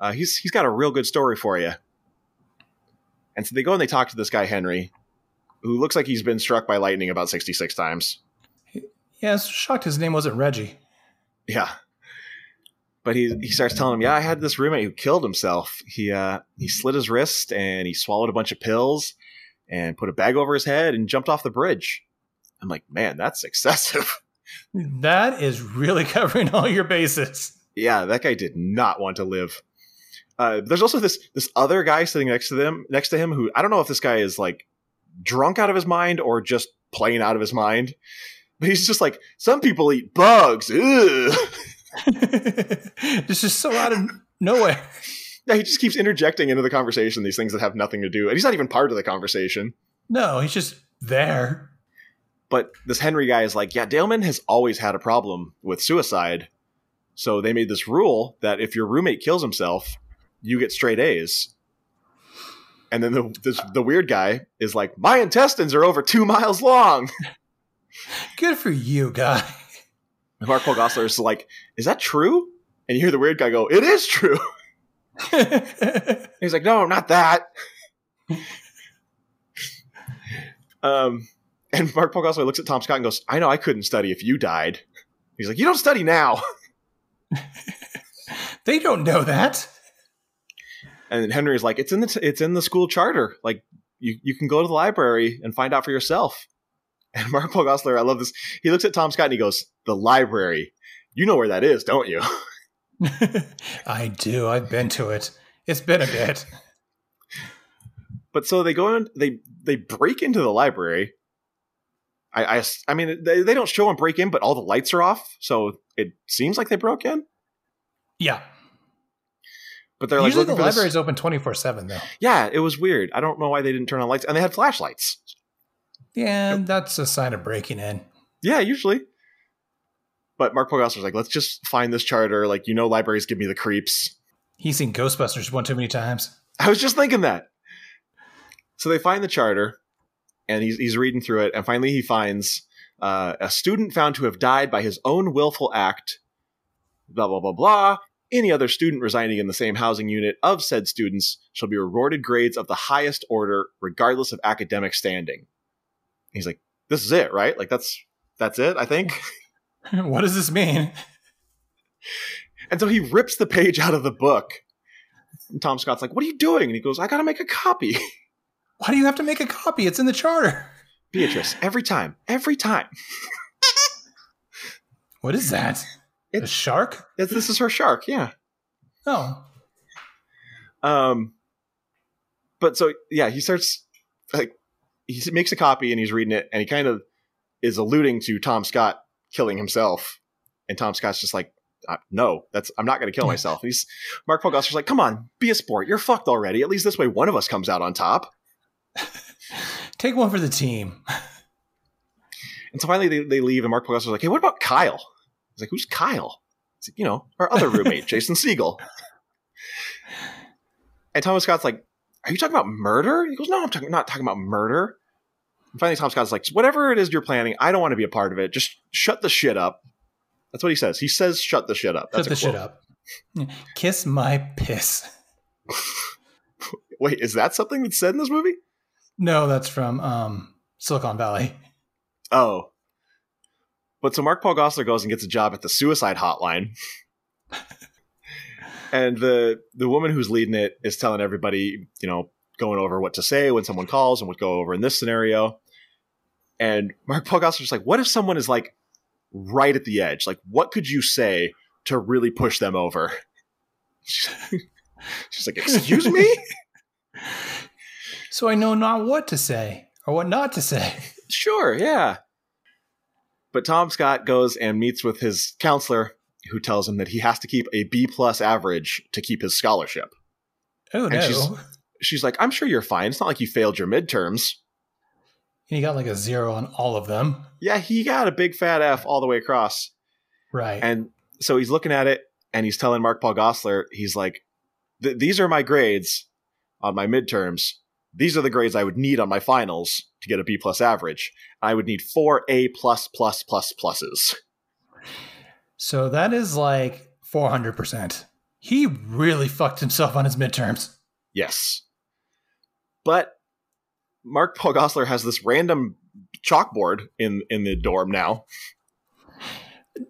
Uh, he's he's got a real good story for you. And so they go and they talk to this guy Henry, who looks like he's been struck by lightning about sixty six times. Yeah, I was shocked his name wasn't Reggie. Yeah. But he he starts telling him, "Yeah, I had this roommate who killed himself. He uh he slit his wrist and he swallowed a bunch of pills and put a bag over his head and jumped off the bridge." I'm like, "Man, that's excessive." [LAUGHS] That is really [LAUGHS] covering all your bases. yeah, that guy did not want to live. Uh, there's also this this other guy sitting next to them next to him who I don't know if this guy is like drunk out of his mind or just plain out of his mind. But he's just like, some people eat bugs. [LAUGHS] This is so out of nowhere. [LAUGHS] Yeah, he just keeps interjecting into the conversation these things that have nothing to do, and he's not even part of the conversation. No, he's just there. But this Henry guy is like, yeah, Daleman has always had a problem with suicide, so they made this rule that if your roommate kills himself, you get straight A's. And then the this, the weird guy is like, my intestines are over two miles long. [LAUGHS] Good for you, guy. And Mark Paul Gosselaar is like, is that true? And you hear the weird guy go, it is true. [LAUGHS] [LAUGHS] He's like, no, not that. um, and Mark Paul Gosselaar looks at Tom Scott and goes, I know I couldn't study if you died. He's like, you don't study now. they don't know that. And then Henry is like, it's in the t- it's in the school charter. Like you you can go to the library and find out for yourself. [LAUGHS] And Mark Paul Gosselaar, I love this. He looks at Tom Scott and he goes, the library. You know where that is, don't you? [LAUGHS] [LAUGHS] I do. I've been to it. It's been a bit. But so they go in, they they break into the library. I I, I mean they, they don't show them break in, but all the lights are off, so it seems like they broke in. Yeah. But they're like Usually the looking library is open 24 7, though. Yeah, it was weird. I don't know why they didn't turn on lights, and they had flashlights. Yeah, that's a sign of breaking in. Yeah, usually. But Mark Paul Gosselaar's like, let's just find this charter. Like, you know, libraries give me the creeps. He's seen Ghostbusters one too many times. I was just thinking that. So they find the charter, and he's he's reading through it, and finally he finds uh, a student found to have died by his own willful act. Blah blah blah blah. Any other student residing in the same housing unit of said students shall be rewarded grades of the highest order, regardless of academic standing. He's like, "This is it, right? Like that's that's it, I think." [LAUGHS] [LAUGHS] what does this mean? And so he rips the page out of the book. And Tom Scott's like, "What are you doing?" And he goes, "I got to make a copy." [LAUGHS] Why do you have to make a copy? It's in the charter. Beatrice, every time, every time. What is that? A shark? This this is her shark, yeah. Oh. Um, but so yeah, he starts like he makes a copy and he's reading it, and he kind of is alluding to Tom Scott killing himself, and Tom Scott's just like, uh, "No, that's I'm not going to kill myself." And he's Mark Paul Gosselaar's like, "Come on, be a sport. You're fucked already. At least this way, one of us comes out on top." [LAUGHS] Take one for the team. And so finally they, they leave, and Mark Paul Gosselaar's like, "Hey, what about Kyle?" He's like, "Who's Kyle?" He's like, "You know, our other roommate, [LAUGHS] Jason Segel." And Thomas Scott's like, "Are you talking about murder?" He goes, "No, I'm talking, not talking about murder." And finally, Tom Scott's like, "Whatever it is you're planning, I don't want to be a part of it. Just shut the shit up." That's what he says. He says, "Shut the shit up." Shut the a shit up. [LAUGHS] Kiss my piss. [LAUGHS] Wait, is that something that's said in this movie? No, that's from um, Silicon Valley. Oh. But so Mark Paul Gosselaar goes and gets a job at the suicide hotline. and the the woman who's leading it is telling everybody, you know, going over what to say when someone calls and what go over in this scenario. And Mark Paul Gosselaar's like, what if someone is like right at the edge? Like, what could you say to really push them over? [LAUGHS] She's like, excuse me? [LAUGHS] So I know not what to say or what not to say. Sure, yeah. But Tom Scott goes and meets with his counselor, who tells him that he has to keep a B plus average to keep his scholarship. Oh And no! she's- She's like, I'm sure you're fine. It's not like you failed your midterms. And he got like a zero on all of them. Yeah, he got a big fat F all the way across. Right. And so he's looking at it and he's telling Mark Paul Gosselaar, he's like, These are my grades on my midterms. These are the grades I would need on my finals to get a B plus average. I would need four A plus plus plus pluses. so that is like 400%. He really fucked himself on his midterms. Yes. But Mark Paul Gosselaar has this random chalkboard in, in the dorm now.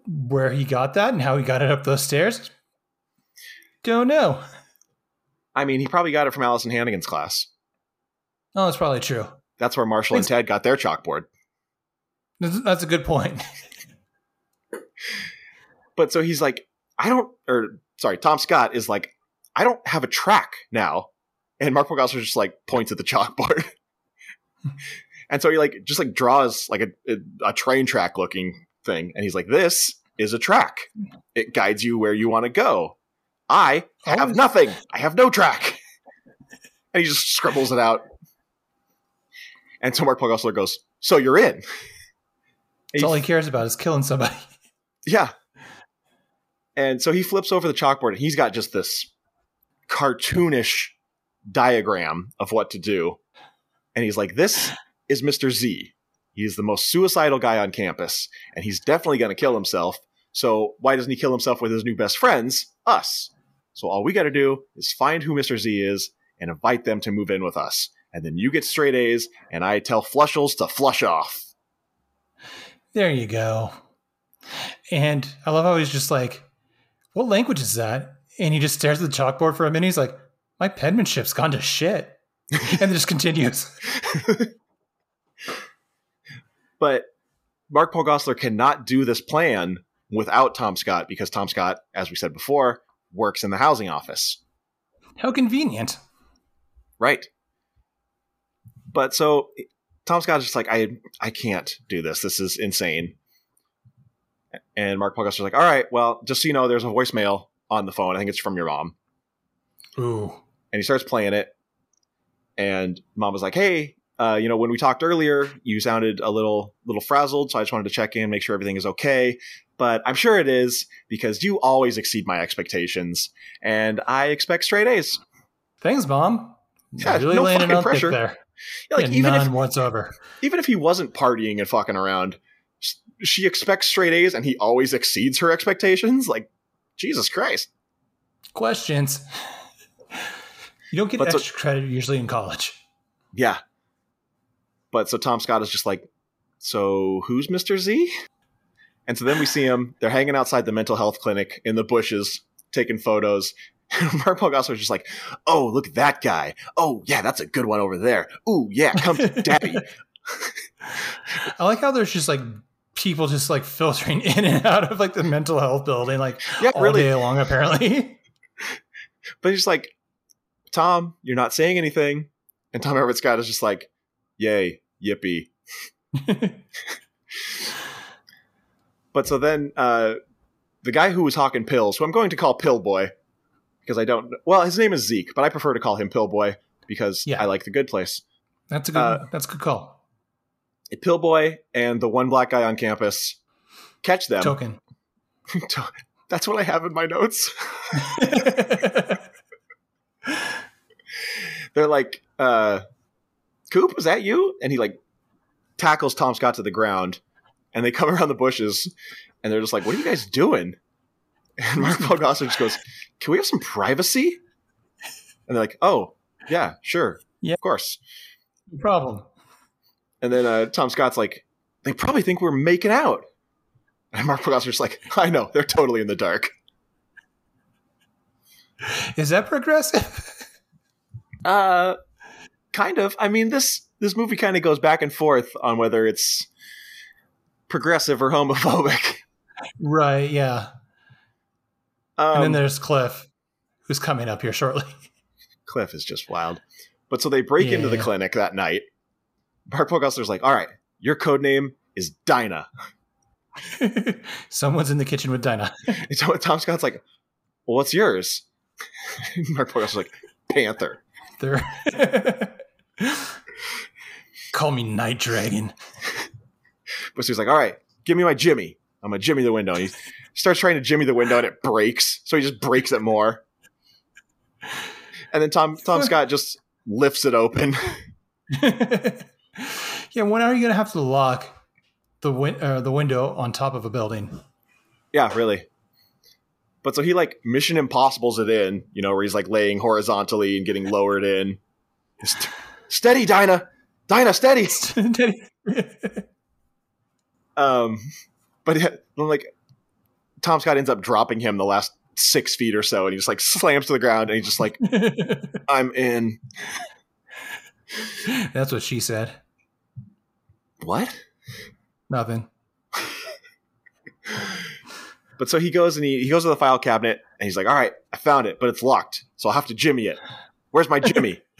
Where he got that and how he got it up those stairs? Don't know. I mean, he probably got it from Alyson Hannigan's class. Oh, that's probably true. That's where Marshall and Ted got their chalkboard. That's, a good point. [LAUGHS] But so he's like, I don't, or sorry, Tom Scott is like, I don't have a track now. And Mark Paul Gosselaar just like points at the [LAUGHS] chalkboard. [LAUGHS] and so he like just like draws like a, a, a train track looking thing. And he's like, this is a track. It guides you where you want to go. I have Oh. nothing. I have no track. and he just scribbles it out. And so Mark Paul Gosselaar goes, so you're in. That's all he cares about is killing somebody. [LAUGHS] Yeah. And so he flips over the chalkboard and he's got just this cartoonish diagram of what to do. And he's like, This is Mr. Z. He's the most suicidal guy on campus, and he's definitely going to kill himself. So why doesn't he kill himself with his new best friends, us? So all we got to do is find who Mr. Z is and invite them to move in with us. And then you get straight A's, and I tell Flushels to flush off. There you go. And I love how he's just like, what language is that? And he just stares at the chalkboard for a minute. He's like, my penmanship's gone to shit. [LAUGHS] and then just continues. [LAUGHS] But Mark Paul Gosselaar cannot do this plan without Tom Scott because Tom Scott, as we said before, works in the housing office. How convenient. Right. But so Tom Scott is just like, I I can't do this. This is insane. And Mark Paul Gosselaar's like, all right, well, just so you know, there's a voicemail on the phone. I think it's from your mom. Ooh. and he starts playing it. And mom was like, "Hey, uh, you know, when we talked earlier, you sounded a little little frazzled, so I just wanted to check in, make sure everything is okay. But I'm sure it is because you always exceed my expectations, and I expect straight A's. Thanks, Mom. Yeah, really no laying fucking pressure. there. Yeah, like Yeah, even none if whatsoever. even if he wasn't partying and fucking around, she expects straight A's, and he always exceeds her expectations. Like, Jesus Christ! Questions. You don't get But so- extra credit usually in college. Yeah. But so Tom Scott is just like, so who's Mr. Z? And so then we see him. They're hanging outside the mental health clinic in the bushes, taking photos. [LAUGHS] Mark Paul Gosselaar is just like, oh, look at that guy. Oh, yeah, that's a good one over there. Ooh, yeah, come to [LAUGHS] daddy. I like how there's just like people just like filtering [LAUGHS] in and out of like the mental health building like yeah, all really. day long apparently. But he's like, Tom, you're not saying anything. And Tom Everett Scott is just like, yay, yippee. But so then uh, the guy who was hawking pills, who I'm going to call Pill Boy, because I don't. Well, his name is Zeke, but I prefer to call him Pillboy because Yeah. I like the good place. that's a good Uh, that's a good call. Pill Boy and the one black guy on campus catch them. Token. [LAUGHS] That's what I have in my notes. [LAUGHS] [LAUGHS] They're like, uh, Coop, is that you? And he like tackles Tom Scott to the ground, and they come around the bushes, and they're just like, "What are you guys doing?" [LAUGHS] And Mark Paul Gosselaar just goes, "Can we have some privacy?" And they're like, "Oh, yeah, sure, Yeah. of course." no problem. And then uh, Tom Scott's like, "They probably think we're making out." And Mark Paul Gosselaar's like, "I know, they're totally in the dark." Is that progressive? Uh, kind of. I mean this this movie kind of goes back and forth on whether it's progressive or homophobic. right, yeah. Um, and then there's Cliff, who's coming up here shortly. [LAUGHS] Cliff is just wild. But so they break into the Yeah. clinic that night. Mark Paul Gosselaar's like, "All right, your code name is Dinah." [LAUGHS] Someone's in the kitchen with Dinah. [LAUGHS] So Tom Scott's like, "Well, what's yours?" Mark Pogas's like, "Panther." Call me Night Dragon. But so he's like, "All right, give me my Jimmy. I'm gonna Jimmy the window." And he starts trying to Jimmy the window, and it breaks. So he just breaks it more. And then Tom Tom Scott just lifts it open. [LAUGHS] yeah, when are you gonna have to lock the win- uh, the window on top of a building? Yeah, really. But so he like Mission Impossible's it in, you know, where he's like laying horizontally and getting lowered in. St- steady, Dinah, Dinah, steady. [LAUGHS] steady. Um, but yeah, I'm like Tom Scott ends up dropping him the last six feet or so, and he just like slams to the ground, and he's just like, [LAUGHS] "I'm in." That's what she said. What? Nothing. But so he goes and he, he goes to the file cabinet and he's like, "All right, I found it, but it's locked, so I'll have to jimmy it. Where's my jimmy?" [LAUGHS]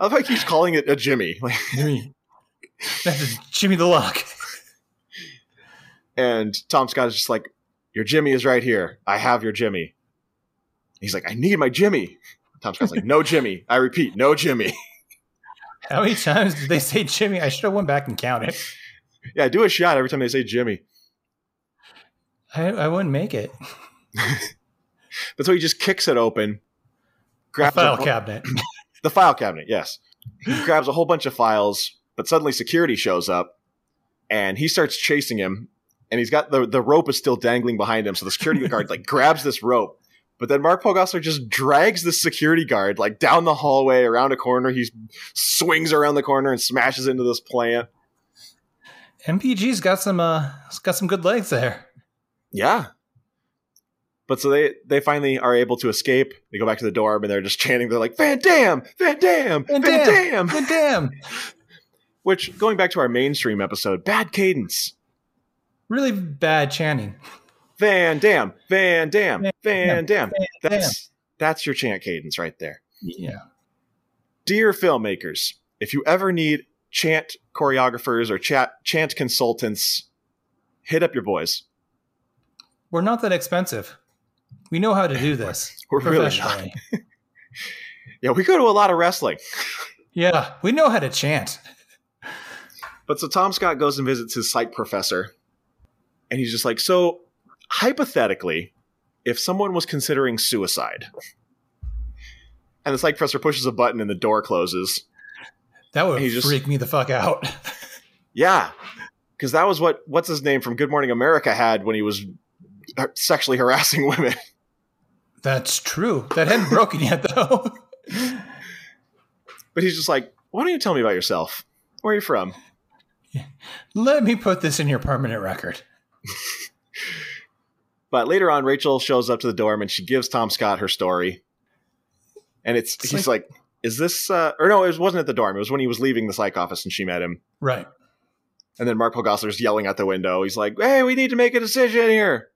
I love how he keeps calling it a jimmy. Like, Jimmy. That's Jimmy the Lock. and Tom Scott is just like, "Your jimmy is right here. I have your jimmy." He's like, "I need my jimmy." Tom Scott's like, "No jimmy. I repeat, no jimmy." [LAUGHS] How many times did they say Jimmy? I should have went back and counted. yeah, do a shot every time they say Jimmy. I, I wouldn't make it. [LAUGHS] But so he just kicks it open, grabs file a cabinet. [LAUGHS] the file cabinet. Yes, he grabs a whole bunch of files, but suddenly security shows up, and he starts chasing him. And he's got the the rope is still dangling behind him, so the security guard like [LAUGHS] grabs this rope. But then Mark Paul Gosselaar just drags the security guard like down the hallway, around a corner. He swings around the corner and smashes into this plant. MPG's got some uh got some good legs there. Yeah. But so they they finally are able to escape. They go back to the dorm and they're just chanting. They're like Van Damme, Van Damme, Van, Van Damme. Good damn. Which going back to our mainstream episode, bad cadence. Really bad chanting. Van Damme, Van Damme, Van Damme. That's that's your chant cadence right there. Yeah. Dear filmmakers, if you ever need chant choreographers or chat chant consultants, hit up your boys. We're not that expensive. We know how to do this. [LAUGHS] We're really not. [LAUGHS] Yeah, we go to a lot of wrestling. [LAUGHS] Yeah, we know how to chant. But so Tom Scott goes and visits his psych professor, and he's just like, so hypothetically, if someone was considering suicide, and the psych professor pushes a button and the door closes, That would just- freak me the fuck out. [LAUGHS] yeah, because that was what what's his name from Good Morning America had when he was sexually harassing [LAUGHS] women. That's true. That hadn't broken yet, [LAUGHS] though. But he's just like, why don't you tell me about yourself? Where are you from? Let me put this in your permanent record. [LAUGHS] But later on, Rachel shows up to the dorm and she gives Tom Scott her story. And it's, It's he's like, is this, uh, or no, it wasn't at the dorm. It was when he was leaving the psych office and she met him. Right. And then Mark Paul Gosselaar's yelling out the window. He's like, hey, we need to make a decision here.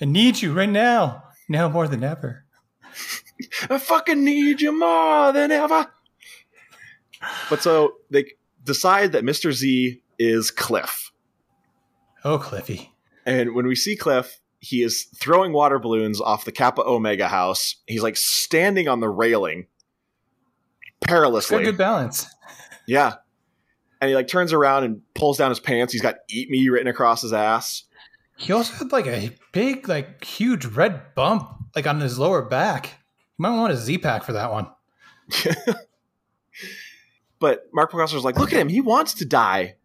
I need you right now. Now more than ever. I fucking need you more than ever. But so they decide that Mr. Z is Cliff. Oh, Cliffy. And when we see Cliff, he is throwing water balloons off the Kappa Omega house. He's like standing on the railing perilously. good balance. [LAUGHS] Yeah. And he like turns around and pulls down his pants. He's got eat me written across his ass. He also had like a big, like huge red bump, like on his lower back. You might want a Z pack for that one. [LAUGHS] But Mark Paul Gosselaar's like, look at him, he wants to die.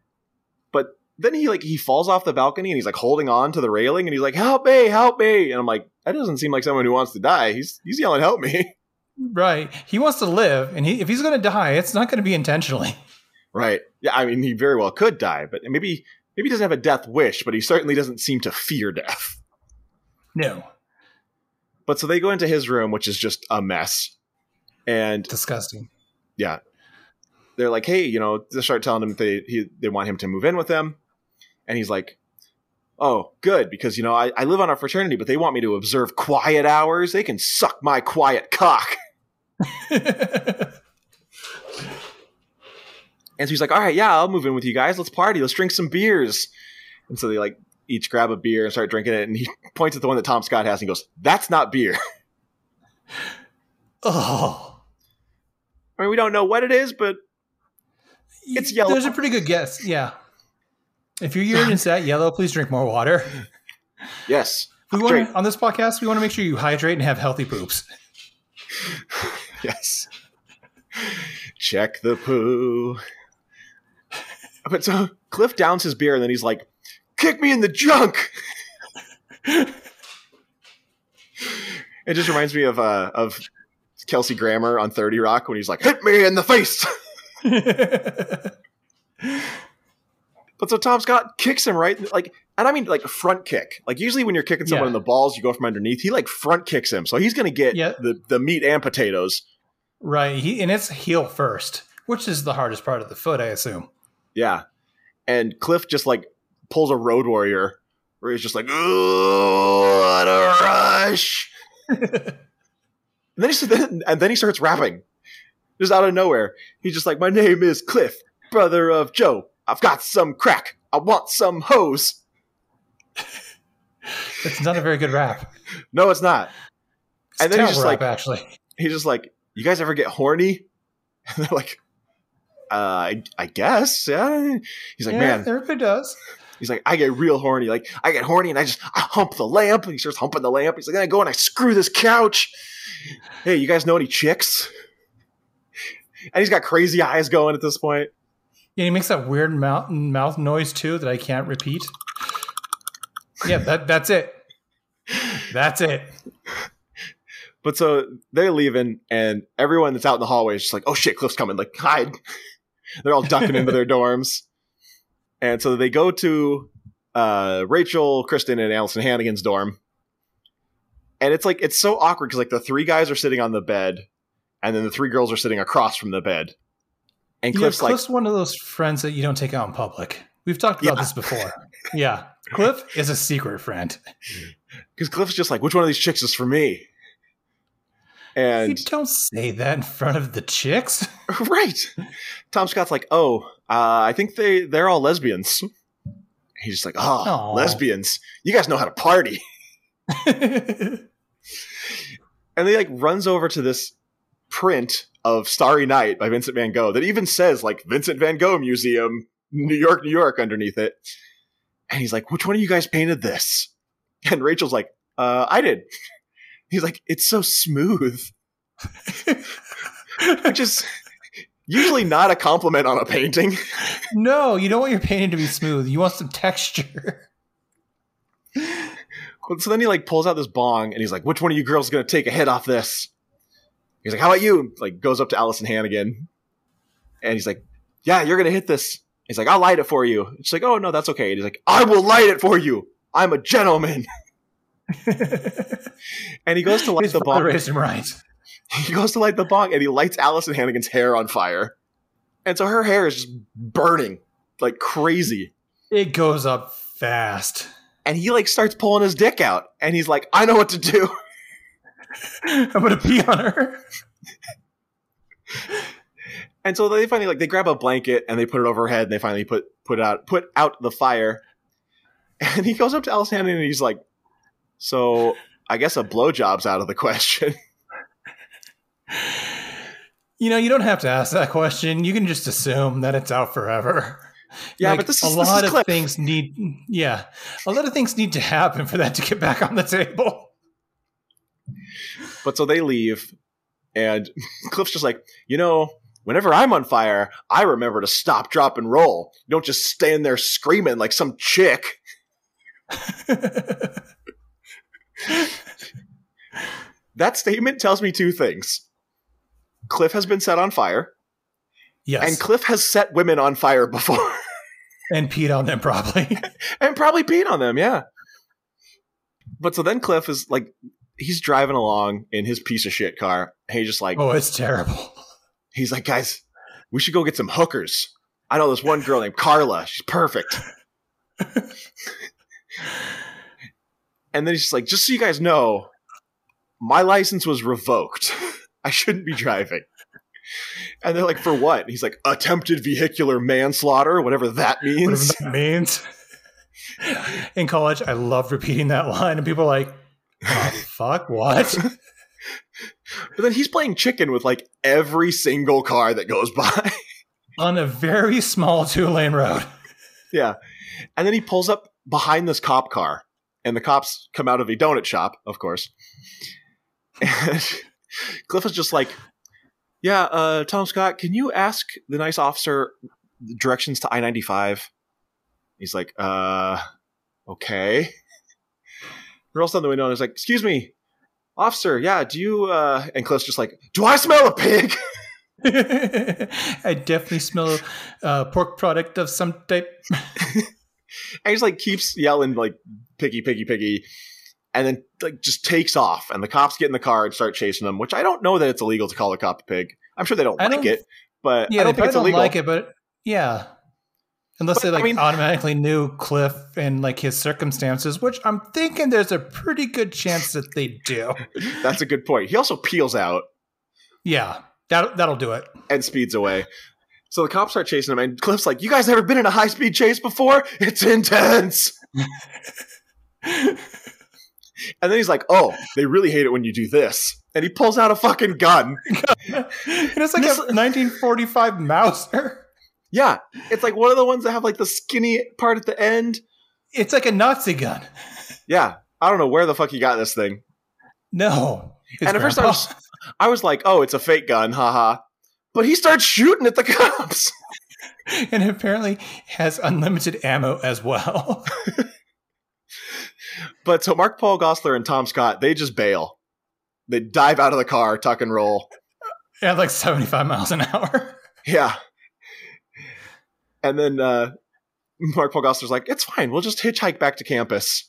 Then he like he falls off the balcony and he's like holding on to the railing and he's like, Help me, help me. And I'm like, that doesn't seem like someone who wants to die. He's he's yelling, Help me. [LAUGHS] Right. He wants to live, and he, if he's going to die, it's not going to be intentionally. [LAUGHS] Right. Yeah, I mean he very well could die, but maybe maybe he doesn't have a death wish, but he certainly doesn't seem to fear death. No. But so they go into his room, which is just a mess. And Disgusting. yeah, they're like, "Hey, you know," they start telling him they he, they want him to move in with them, and he's like, "Oh, good, because you know I, I live on a fraternity, but they want me to observe quiet hours. They can suck my quiet cock." [LAUGHS] And so he's like, "All right, yeah, I'll move in with you guys. Let's party. Let's drink some beers." And so they like each grab a beer and start drinking it. And he [LAUGHS] points at the one that Tom Scott has and he goes, That's not beer. [LAUGHS] Oh, I mean, we don't know what it is, but It's yellow. There's a pretty good guess. Yeah. If your urine is that yellow, please drink more water. [LAUGHS] yes. We want on this podcast. We want to make sure you hydrate and have healthy poops. [LAUGHS] Yes. Check the poo. But so Cliff downs his beer and then he's like, kick me in the junk. [LAUGHS] it just reminds me of uh, of Kelsey Grammer on 30 Rock when he's like, hit me in the face. But so Tom Scott kicks him right, like, and I mean like a front kick. Like usually when you're kicking someone Yeah. in the balls, you go from underneath. He like front kicks him, so he's gonna get Yeah. the the meat and potatoes. right. He and it's heel first, which is the hardest part of the foot, I assume. Yeah. And Cliff just like pulls a road warrior where he's just like, ooh, what a rush. and then he then, [LAUGHS] and then he starts rapping. Just out of nowhere. He's just like, My name is Cliff, brother of Joe. I've got some crack. I want some hose. It's not a very good rap. No, it's not. It's And then he's just rap, like- actually. He's just like, You guys ever get horny? [LAUGHS] And they're like, uh, I, I guess. Yeah. He's like, yeah, man, everybody does. He's like, I get real horny. Like, I get horny and I just I hump the lamp. And he starts humping the lamp. He's like, then I go and I screw this couch. Hey, you guys know any chicks? And he's got crazy eyes going at this point. Yeah, he makes that weird mouth mouth noise too that I can't repeat. Yeah, that that's it. That's it. But so they're leaving, and everyone that's out in the hallway is just like, oh shit, Cliff's coming. Like, hide. They're all ducking into their [LAUGHS] dorms. And so they go to uh, Rachel, Kristen, and Alyson Hannigan's dorm. And it's like, it's so awkward because like the three guys are sitting on the bed, and then the three girls are sitting across from the bed. And Yeah, Cliff's like, one of those friends that you don't take out in public. We've talked about Yeah. this before. Yeah, Cliff is a secret friend. [LAUGHS] because Cliff's just like, which one of these chicks is for me? And you don't say that in front of the chicks. [LAUGHS] right, Tom Scott's like, oh, uh, I think they they're all lesbians. He's just like, oh, Aw. lesbians, you guys know how to party. [LAUGHS] And he like runs over to this print of Starry Night by Vincent Van Gogh that even says like Vincent Van Gogh Museum, New York, New York underneath it. And he's like, which one of you guys painted this? [LAUGHS] And Rachel's like, uh, I did. [LAUGHS] He's like, it's so smooth. [LAUGHS] Which is usually not a compliment on a painting. no, you don't want your painting to be smooth. You want some texture. So then he like pulls out this bong and he's like, which one of you girls is gonna take a hit off this? He's like, how about you? Like goes up to Alyson Hannigan. And he's like, yeah, you're gonna hit this. He's like, I'll light it for you. She's like, oh no, that's okay. And he's like, I will light it for you. I'm a gentleman. [LAUGHS] And he goes to light His the bong. raised him right. [LAUGHS] He goes to light the bong and he lights Alyson Hannigan's hair on fire. And so her hair is just burning like crazy. It goes up fast. And he like starts pulling his dick out. And he's like, I know what to do. [LAUGHS] [LAUGHS] I'm gonna pee on her. And so they finally like they grab a blanket and they put it over her head and they finally put put out put out the fire. And he goes up to Alice Hannigan and he's like, So I guess a blowjob's out of the question. [LAUGHS] You know, you don't have to ask that question. You can just assume that it's out forever. Yeah, Like, but this is a lot is of things need. Yeah, a lot of things need to happen for that to get back on the table. But so they leave, and [LAUGHS] Cliff's just like, you know, whenever I'm on fire, I remember to stop, drop, and roll. You don't just stand there screaming like some chick. [LAUGHS] That statement tells me two things. Cliff has been set on fire, yes, and Cliff has set women on fire before. [LAUGHS] and peed on them probably. and probably peed on them, yeah. But so then Cliff is like, he's driving along in his piece of shit car. And he's just like, oh, it's terrible. he's like, guys, we should go get some hookers. I know this one girl named Carla. She's perfect. [LAUGHS] and then he's just like, just so you guys know, my license was revoked. [LAUGHS] I shouldn't be driving. And they're like, for what? He's like, attempted vehicular manslaughter, whatever that Whatever means. that [LAUGHS] means. In college, I loved repeating that line, and people are like, oh, "Fuck, what?" [LAUGHS] But then he's playing chicken with like every single car that goes by. On a very small two-lane road. yeah. And then he pulls up behind this cop car, and the cops come out of a donut shop, of course. And [LAUGHS] Cliff is just like, Yeah, uh, Tom Scott, can you ask the nice officer directions to I 95? He's like, Uh, okay. Rolls down the window and is like, Excuse me, officer, yeah, do you, uh, and Cliff's just like, Do I smell a pig? [LAUGHS] I definitely smell a pork product of some type. and he's like keeps yelling like piggy piggy piggy and then like just takes off and the cops get in the car and start chasing them. which i don't know that it's illegal to call a cop a pig i'm sure they don't I like don't- it but Yeah, i don't they think it's illegal don't like it, but yeah. Unless But, they I like mean- automatically knew Cliff and like his circumstances, which I'm thinking there's a pretty good chance that they do. [LAUGHS] that's a good point. He also peels out. Yeah, that that'll do it. and speeds away. So the cops start chasing him and cliff's like you guys ever been in a high-speed chase before? It's intense. [LAUGHS] And then he's like oh they really hate it when you do this. And he pulls out a fucking gun. [LAUGHS] And it's like This- a 1945 Mauser. Yeah it's like one of the ones that have like the skinny part at the end It's like a Nazi gun. Yeah, I don't know where the fuck he got this thing. No. And at first I was, I was like, oh, it's a fake gun, haha. But he starts shooting at the [LAUGHS] cops. and apparently has unlimited ammo as well. [LAUGHS] But so Mark Paul Gosselaar and Tom Scott, they just bail. They dive out of the car, tuck and roll. [LAUGHS] At like 75 miles an hour. Yeah. And then uh, Mark Paul Gosselaar's like, it's fine. We'll just hitchhike back to campus.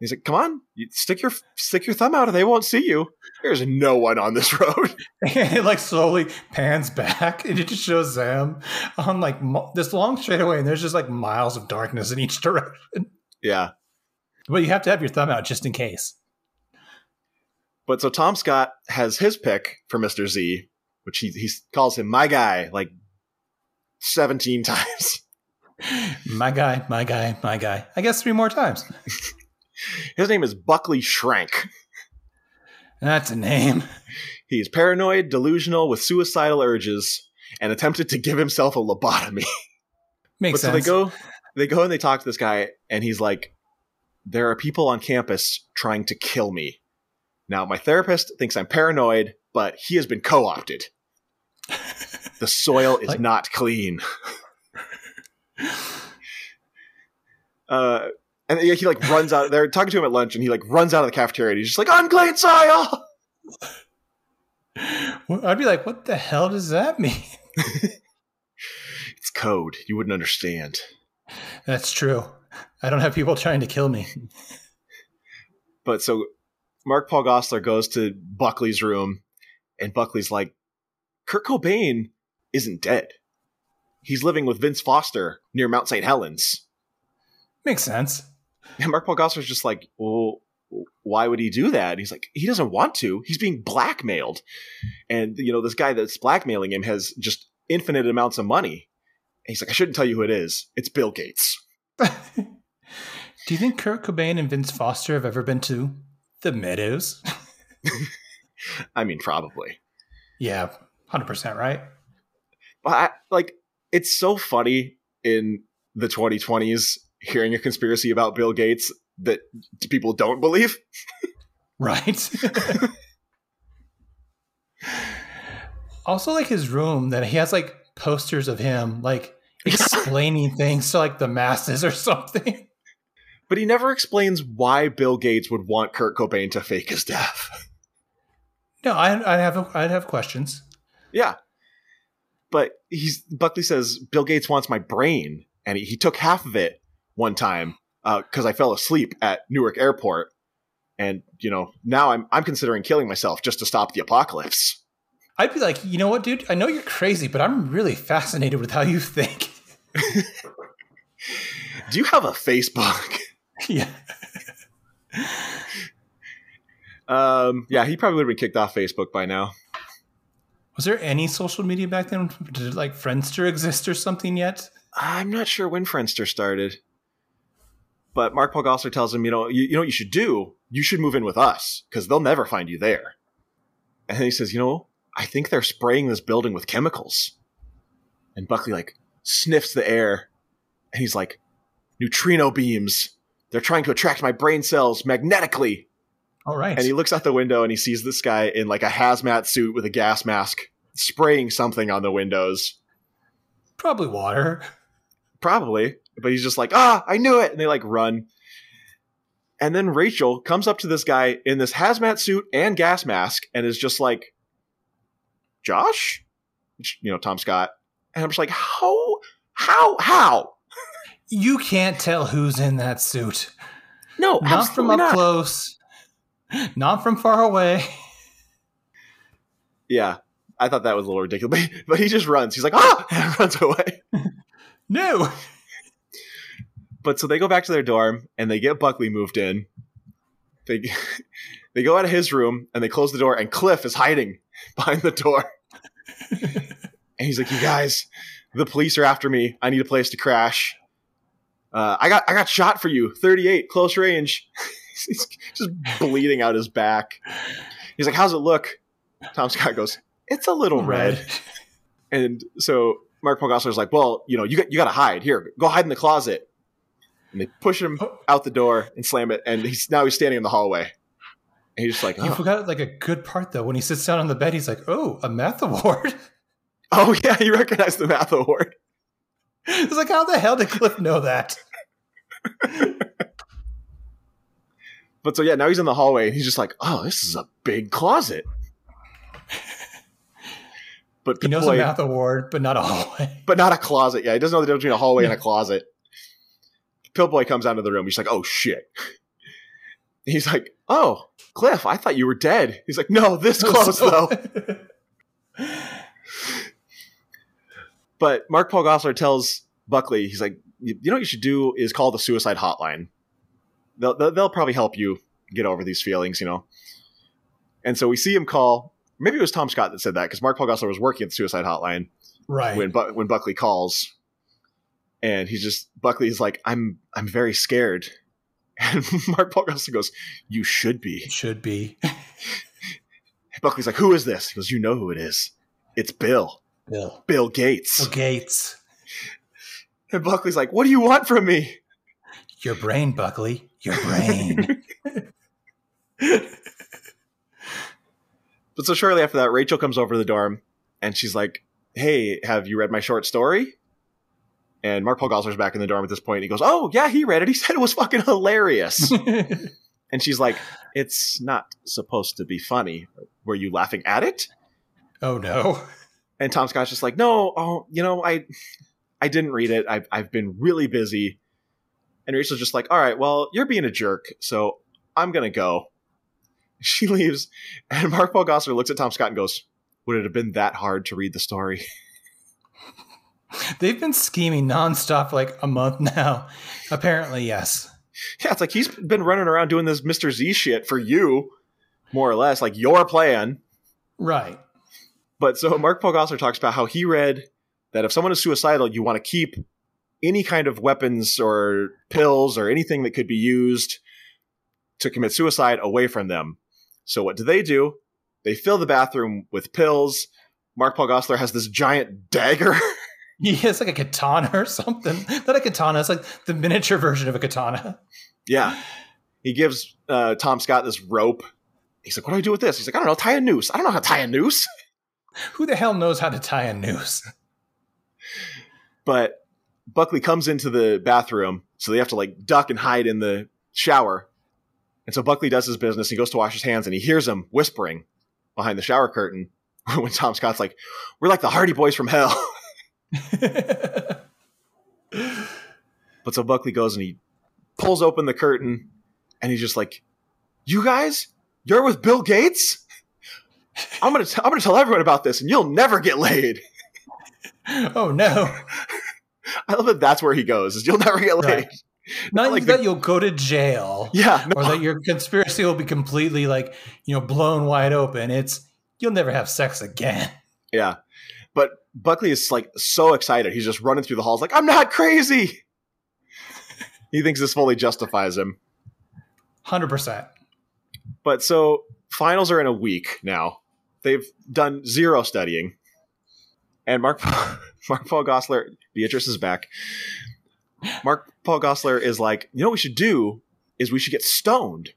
He's like, come on, you stick your stick your thumb out, and they won't see you. There's no one on this [LAUGHS] road. and it like slowly pans back and it just shows them on like this long straightaway and there's just like miles of darkness in each [LAUGHS] direction yeah. but you have to have your thumb out just in case But so Tom Scott has his pick for Mr. Z, which he he calls him my guy like 17 times. [LAUGHS] my guy my guy my guy i guess three more times His name is Buckley Shrank. that's a name He's paranoid, delusional, with suicidal urges, and attempted to give himself a lobotomy. [LAUGHS] makes but so sense they go they go and they talk to this guy, and he's like, There are people on campus trying to kill me. Now my therapist thinks I'm paranoid, but he has been co-opted. The soil is Like- not clean. [LAUGHS] uh, and he, he like runs out. They're talking to him at lunch, and he like runs out of the cafeteria. And he's just like, "Unclean soil." [LAUGHS] I'd be like what the hell does that mean [LAUGHS] It's code. You wouldn't understand. that's true i don't have people trying to kill me But so Mark Paul Gosselaar goes to Buckley's room, and Buckley's like, Kurt Cobain isn't dead. He's living with Vince Foster near Mount St. Helens. makes sense And Mark Paul Gosselaar's just like, well, why would he do that? And he's like, he doesn't want to. He's being blackmailed. And, you know, this guy that's blackmailing him has just infinite amounts of money. And he's like, I shouldn't tell you who it is. It's Bill Gates. [LAUGHS] do you think kurt cobain and vince foster have ever been to the meadows [LAUGHS] I mean, probably. yeah 100% right But I, like, it's so funny in the 2020s hearing a conspiracy about Bill Gates that people don't believe. Right. [LAUGHS] also, like his room that he has like posters of him like [LAUGHS] explaining things to like the masses or something. But he never explains why Bill Gates would want Kurt Cobain to fake his death. No, I I have I'd have questions. yeah. But he's Buckley says Bill Gates wants my brain, and he, he took half of it one time because I fell asleep at Newark Airport, and you know now I'm I'm considering killing myself just to stop the apocalypse. I'd be like, you know what, dude? I know you're crazy, but I'm really fascinated with how you think. [LAUGHS] Do you have a Facebook? [LAUGHS] yeah. um, yeah, he probably would have been kicked off Facebook by now. Was there any social media back then? Did like Friendster exist or something yet? I'm not sure when Friendster started. But Mark Paul tells him, you know, you, you know what you should do? You should move in with us because they'll never find you there. And he says, you know, I think they're spraying this building with chemicals. And Buckley like sniffs the air and he's like, neutrino beams. They're trying to attract my brain cells magnetically. All right. And he looks out the window and he sees this guy in like a hazmat suit with a gas mask spraying something on the windows. Probably water. Probably. But he's just like, ah, I knew it. And they like run. And then Rachel comes up to this guy in this hazmat suit and gas mask and is just like, Josh? You know, Tom Scott. And I'm just like, how, how, how? You can't tell who's in that suit. No, not from up not. close, [LAUGHS] not from far away. Yeah, I thought that was a little ridiculous. [LAUGHS] But, but he just runs. He's like, ah, [LAUGHS] and runs away. No. But so they go back to their dorm and they get Buckley moved in. They they go out of his room and they close the door and Cliff is hiding behind the door. and he's like, "You guys, the police are after me. I need a place to crash. Uh, I got I got shot for you, 38, close range." [LAUGHS] he's just bleeding out his back. He's like, "How's it look?" Tom Scott goes, "It's a little red." red. [LAUGHS] And so Mark Paul Gosselaar's like, "Well, you know, you got you got to hide. Here, go hide in the closet." And they push him oh. out the door and slam it, and he's now he's standing in the hallway. And he's just like, oh. you forgot like a good part though. When he sits down on the bed, he's like, "Oh, a math award." [LAUGHS] Oh yeah, he recognized the math award. It's like, how the hell did Cliff know that? But so yeah, now he's in the hallway and he's just like, "Oh, this is a big closet." But he knows boy, a math award, but not a hallway. [LAUGHS] But not a closet. Yeah, he doesn't know the difference between a hallway and a closet. Pillboy comes out of the room. He's like, "Oh shit." [LAUGHS] He's like, "Oh, Cliff, I thought you were dead." He's like, "No, this [LAUGHS] close though." but Mark Paul Gosselaar tells Buckley, he's like, "You know what you should do is call the suicide hotline. They'll they'll probably help you get over these feelings, you know." And so we see him call. Maybe it was Tom Scott that said that because Mark Paul Gosselaar was working at the suicide hotline, right? When Bu- when Buckley calls, and he's just Buckley's like, "I'm I'm very scared," [LAUGHS] and Mark Paul Gosselaar goes, "You should be, should be." [LAUGHS] Buckley's like, "Who is this?" He goes, "You know who it is. It's Bill, Bill, Bill Gates, Bill Gates." And Buckley's like, "What do you want from me?" Your brain, Buckley. Your brain. [LAUGHS] but so shortly after that, Rachel comes over to the dorm and she's like, "Hey, have you read my short story?" And Mark Paul Gosselaar's back in the dorm at this point. he goes, "Oh yeah, he read it. He [LAUGHS] said it was fucking hilarious." [LAUGHS] and she's like, "It's not supposed to be funny. Were you laughing at it?" Oh no. And Tom Scott's just like, "No, oh, you know, I, I didn't read it. I've I've been really busy." And Rachel's just like, "All right, well, you're being a jerk, so I'm gonna go." [LAUGHS] She leaves, and Mark Paul Gosselaar looks at Tom Scott and goes, "Would it have been that hard to read the story?" [LAUGHS] They've been scheming nonstop like a month now. Apparently, yes. Yeah, it's like he's been running around doing this Mr. Z shit for you, more or less, like your plan. Right. But so Mark Paul Gosselaar talks about how he read that if someone is suicidal, you want to keep any kind of weapons or pills or anything that could be used to commit suicide away from them. So what do they do? They fill the bathroom with pills. Mark Paul Gosselaar has this giant dagger [LAUGHS] yeah, it's like a katana or something. Not a katana. It's like the miniature version of a katana. Yeah. He gives uh, Tom Scott this rope. He's like, "What do I do with this?" He's like, "I don't know. Tie a noose. I don't know how to tie a noose." Who the hell knows how to tie a noose? But Buckley comes into the bathroom, so they have to like duck and hide in the shower. And so Buckley does his business. He goes to wash his hands, and he hears him whispering behind the shower curtain. [LAUGHS] when Tom Scott's like, "We're like the Hardy Boys from hell." [LAUGHS] but so Buckley goes and he pulls open the curtain and he's just like, "You guys, you're with Bill Gates? I'm gonna t- I'm gonna tell everyone about this, and you'll never get laid." [LAUGHS] Oh no! I love that. That's where he goes. Is you'll never get laid. Right. Not, Not like that the, you'll go to jail. Yeah. No. Or that your conspiracy will be completely like you know blown wide open. It's you'll never have sex again. Yeah. But Buckley is like so excited. He's just running through the halls like, I'm not crazy. he thinks this fully justifies him. Hundred percent. But so finals are in a week now. They've done zero studying, and Mark [LAUGHS] Mark Paul Gosselaar, Beatrice is back. Mark Paul Gosselaar is like, you know, what we should do is we should get stoned.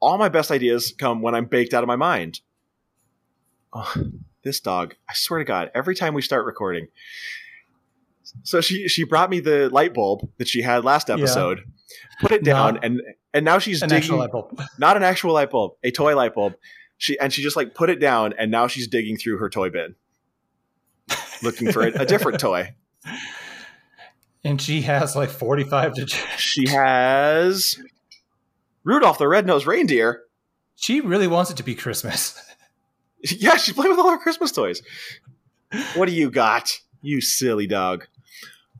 All my best ideas come when I'm baked out of my mind. Oh, this dog, I swear to God, every time we start recording. So she she brought me the light bulb that she had last episode, put it down, Not and and now she's An digging actual light bulb. [LAUGHS] not an actual light bulb, a toy light bulb. She and she just like put it down, and now she's digging through her toy bin, looking for a, a different toy. And she has like forty-five to. [LAUGHS] She has Rudolph the Red-Nosed Reindeer. She really wants it to be Christmas. [LAUGHS] Yeah, she's playing with all her Christmas toys. What do you got, you silly dog?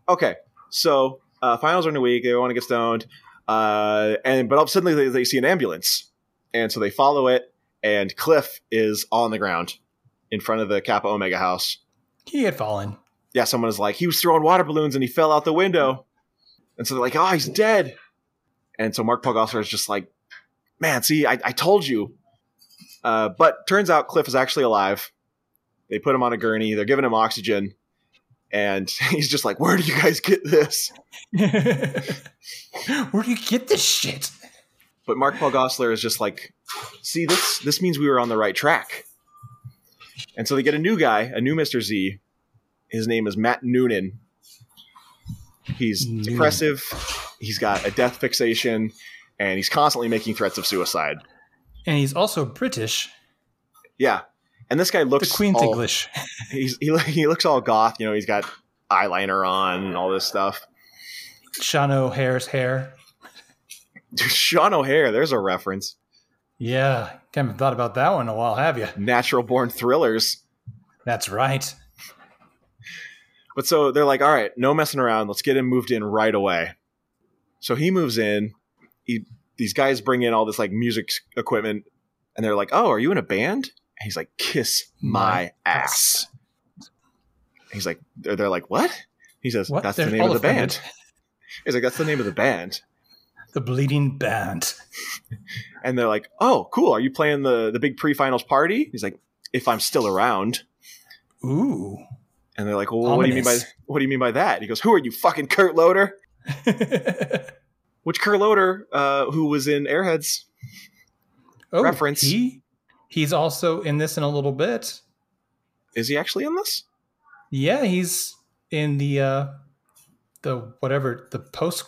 Okay, so uh, finals are in a week. They want to get stoned, uh, and but all of a sudden they, they see an ambulance, and so they follow it. And Cliff is on the ground in front of the Kappa Omega house. He had fallen. yeah, someone is like, he was throwing water balloons and he fell out the window. And so they're like, oh, he's dead. And so Mark Paul Gosselaar is just like, man, see, I, I told you. Uh, but turns out Cliff is actually alive. They put him on a gurney. They're giving him oxygen. And [LAUGHS] he's just like, where do you guys get this? [LAUGHS] Where do you get this shit? But Mark Paul Gosselaar is just like, see, this this means we were on the right track. And so they get a new guy, a new Mr. Z. His name is Matt Noonan. He's Noonan. depressive. He's got a death fixation, and he's constantly making threats of suicide. And he's also British. Yeah, and this guy The looks Queen's all, English. [LAUGHS] [LAUGHS] He's he, he looks all goth. You know, he's got eyeliner on and all this stuff. Sean O'Haire's hair. Sean O'Haire, there's a reference. Yeah, haven't thought about that one in a while, have you? Natural born thrillers. That's right. But so they're like, all right, no messing around. Let's get him moved in right away. So he moves in. He these guys bring in all this like music equipment, and they're like, "Oh, are you in a band?" And he's like, "Kiss my My ass." He's like, they're, they're like, "What?" He says, What? "That's the They're name of the offended. band." He's like, "That's the name of the band." The Bleeding Band. [LAUGHS] And they're like, "Oh, cool. Are you playing the the big pre-finals party?" He's like, "If I'm still around." Ooh. And they're like, "Well, what do you mean by what do you mean by that?" He goes, "Who are you, fucking Kurt Loder?" [LAUGHS] Which Kurt Loder, uh, who was in Airheads, oh, Reference. He, he's also in this in a little bit. is he actually in this? Yeah, he's in the uh the whatever the post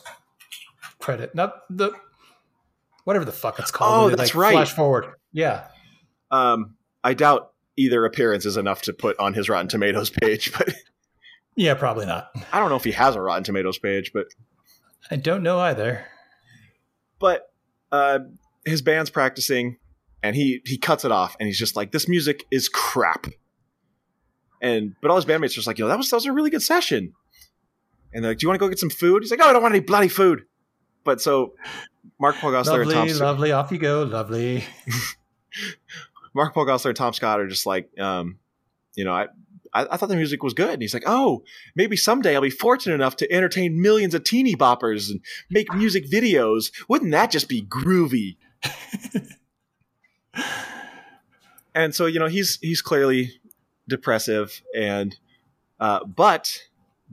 credit, not the whatever the fuck it's called. Oh, that's like, right. Flash forward. Yeah. Um, I doubt either appearance is enough to put on his Rotten Tomatoes page, [LAUGHS] but Yeah, probably not. I don't know if he has a Rotten Tomatoes page, but I don't know either. but uh, his band's practicing, and he he cuts it off, and he's just like, "This music is crap." And but all his bandmates are just like, "Yo, that was that was a really good session." And they're like, "Do you want to go get some food?" He's like, "No, I don't want any bloody food." But so Mark Paul Gosselaar and Lovely, Tom lovely. Off you go. Lovely. [LAUGHS] Mark Paul Gosselaar and Tom Scott are just like, um, you know, I, I I thought the music was good. And he's like, oh, maybe someday I'll be fortunate enough to entertain millions of teeny boppers and make music videos. Wouldn't that just be groovy? [LAUGHS] and so you know, he's he's clearly depressive, and uh, but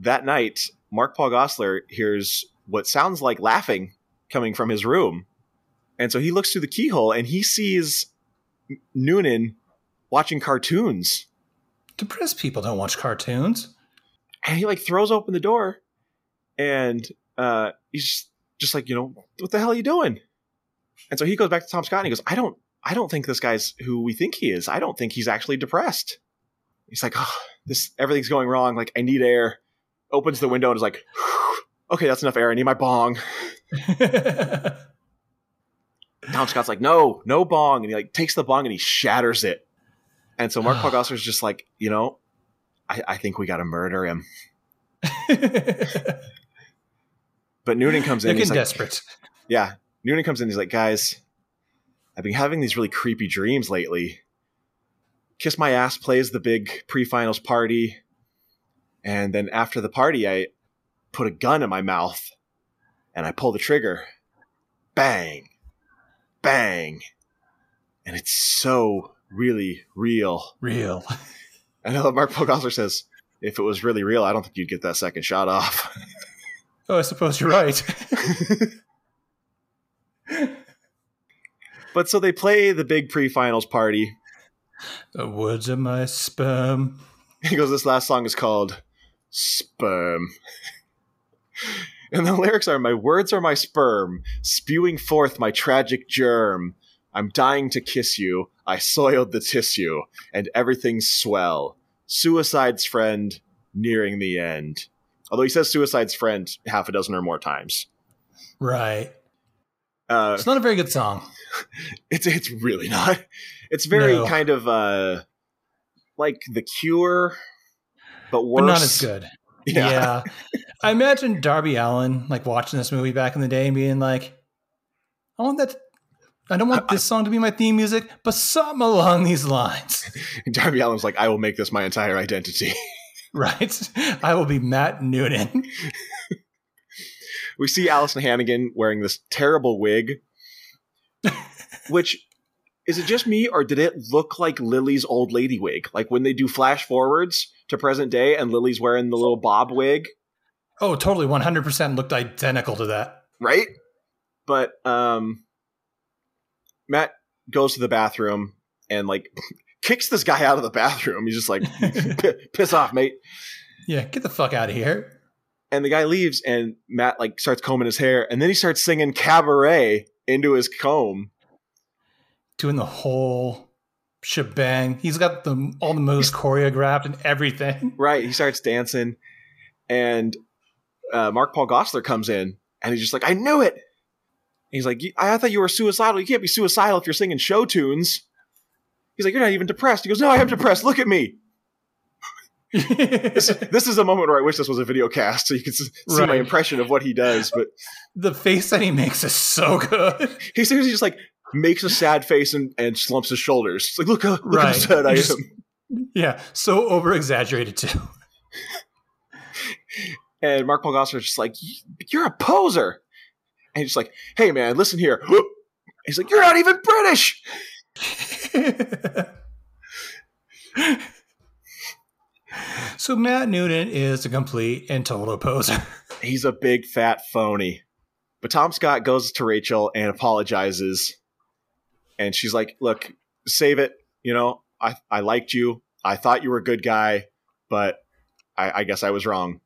that night, Mark Paul Gosselaar hears what sounds like laughing coming from his room. And so he looks through the keyhole and he sees Noonan watching cartoons. Depressed people don't watch cartoons. And he like throws open the door and uh, he's just, just like, you know, what the hell are you doing? And so he goes back to Tom Scott and he goes, I don't I don't think this guy's who we think he is. I don't think he's actually depressed. He's like, oh, this everything's going wrong. Like, I need air. Opens the window and is like, okay, that's enough air. I need my bong. Tom Scott's like, no, no bong. And he like takes the bong and he shatters it. And so Mark [SIGHS] Paul Gosselaar's just like, you know, I, I think we got to murder him. [LAUGHS] But Noonan comes in. Looking He's like, desperate. yeah. Noonan comes in. He's like, guys, I've been having these really creepy dreams lately. Kiss My Ass plays the big pre finals party. And then after the party, I put a gun in my mouth. and I pull the trigger. Bang. Bang. And it's so really real. Real. [LAUGHS] I know that Mark Gosselaar says, if it was really real, I don't think you'd get that second shot off. [LAUGHS] Oh, I suppose you're right. [LAUGHS] but so they play the big pre-finals party. the woods of my sperm. He goes, this last song is called Sperm. And the lyrics are My words are my sperm, spewing forth my tragic germ. I'm dying to kiss you. I soiled the tissue, and everything's swell. Suicide's friend, nearing the end. Although he says suicide's friend half a dozen or more times. Right. Uh, It's not a very good song. [LAUGHS] it's it's really not. It's very No. kind of uh like The Cure, but worse. But not as good. Yeah. Yeah. I imagine Darby Allin like watching this movie back in the day and being like, I want that I don't want this song to be my theme music, but something along these lines. [LAUGHS] Darby Allin's like, I will make this my entire identity. [LAUGHS] Right? I will be Matt Noonan. [LAUGHS] we see Alyson Hannigan wearing this terrible wig, which is it just me or did it look like Lily's old lady wig? Like when they do flash forwards to present day and Lily's wearing the little bob wig, Oh, totally 100% looked identical to that. right? But um Matt goes to the bathroom and like [LAUGHS] kicks this guy out of the bathroom. He's just like [LAUGHS] piss off, mate. Yeah, get the fuck out of here. And the guy leaves and Matt like starts combing his hair and then he starts singing cabaret into his comb. Doing the whole shebang. He's got the all the moves choreographed and everything. Right. He starts dancing, and uh, Mark Paul Gosselaar comes in, and he's just like, "I knew it." He's like, "I thought you were suicidal. You can't be suicidal if you're singing show tunes." He's like, "You're not even depressed." He goes, "No, I am depressed. Look at me." [LAUGHS] This, this is a moment where I wish this was a video cast so you could see my impression of what he does. But the face that he makes is so good. he seriously just like makes a sad face and, and slumps his shoulders. It's like, look, how, look how sad I just- am. Yeah, so over exaggerated too. [LAUGHS] And Mark Paul Gosselaar is just like, "You're a poser." And he's like, "Hey, man, listen here." [GASPS] He's like, "You're not even British." [LAUGHS] so Matt Noonan is a complete and total poser. [LAUGHS] He's a big fat phony. But Tom Scott goes to Rachel and apologizes. And she's like, Look, save it. You know, I, I liked you. I thought you were a good guy, but I, I guess I was wrong.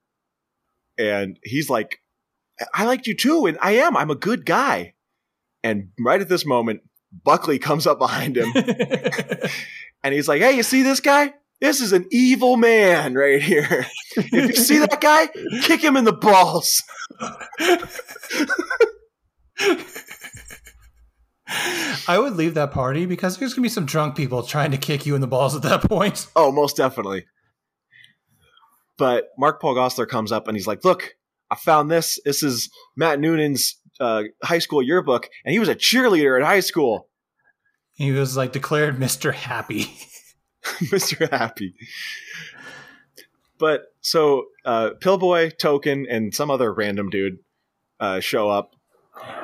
And he's like, I liked you too. And I am. I'm a good guy. And right at this moment, Buckley comes up behind him [LAUGHS] and he's like, Hey, you see this guy? This is an evil man right here. If you see that guy, kick him in the balls. [LAUGHS] I would leave that party because there's gonna be some drunk people trying to kick you in the balls at that point. [LAUGHS] Oh, most definitely. But Mark Paul Gosselaar comes up and he's like, "Look, I found this. This is Matt Noonan's uh, high school yearbook, and he was a cheerleader at high school, He was like declared Mr. Happy. [LAUGHS] [LAUGHS] Mister Happy." But so uh, Pillboy, Token, and some other random dude uh, show up,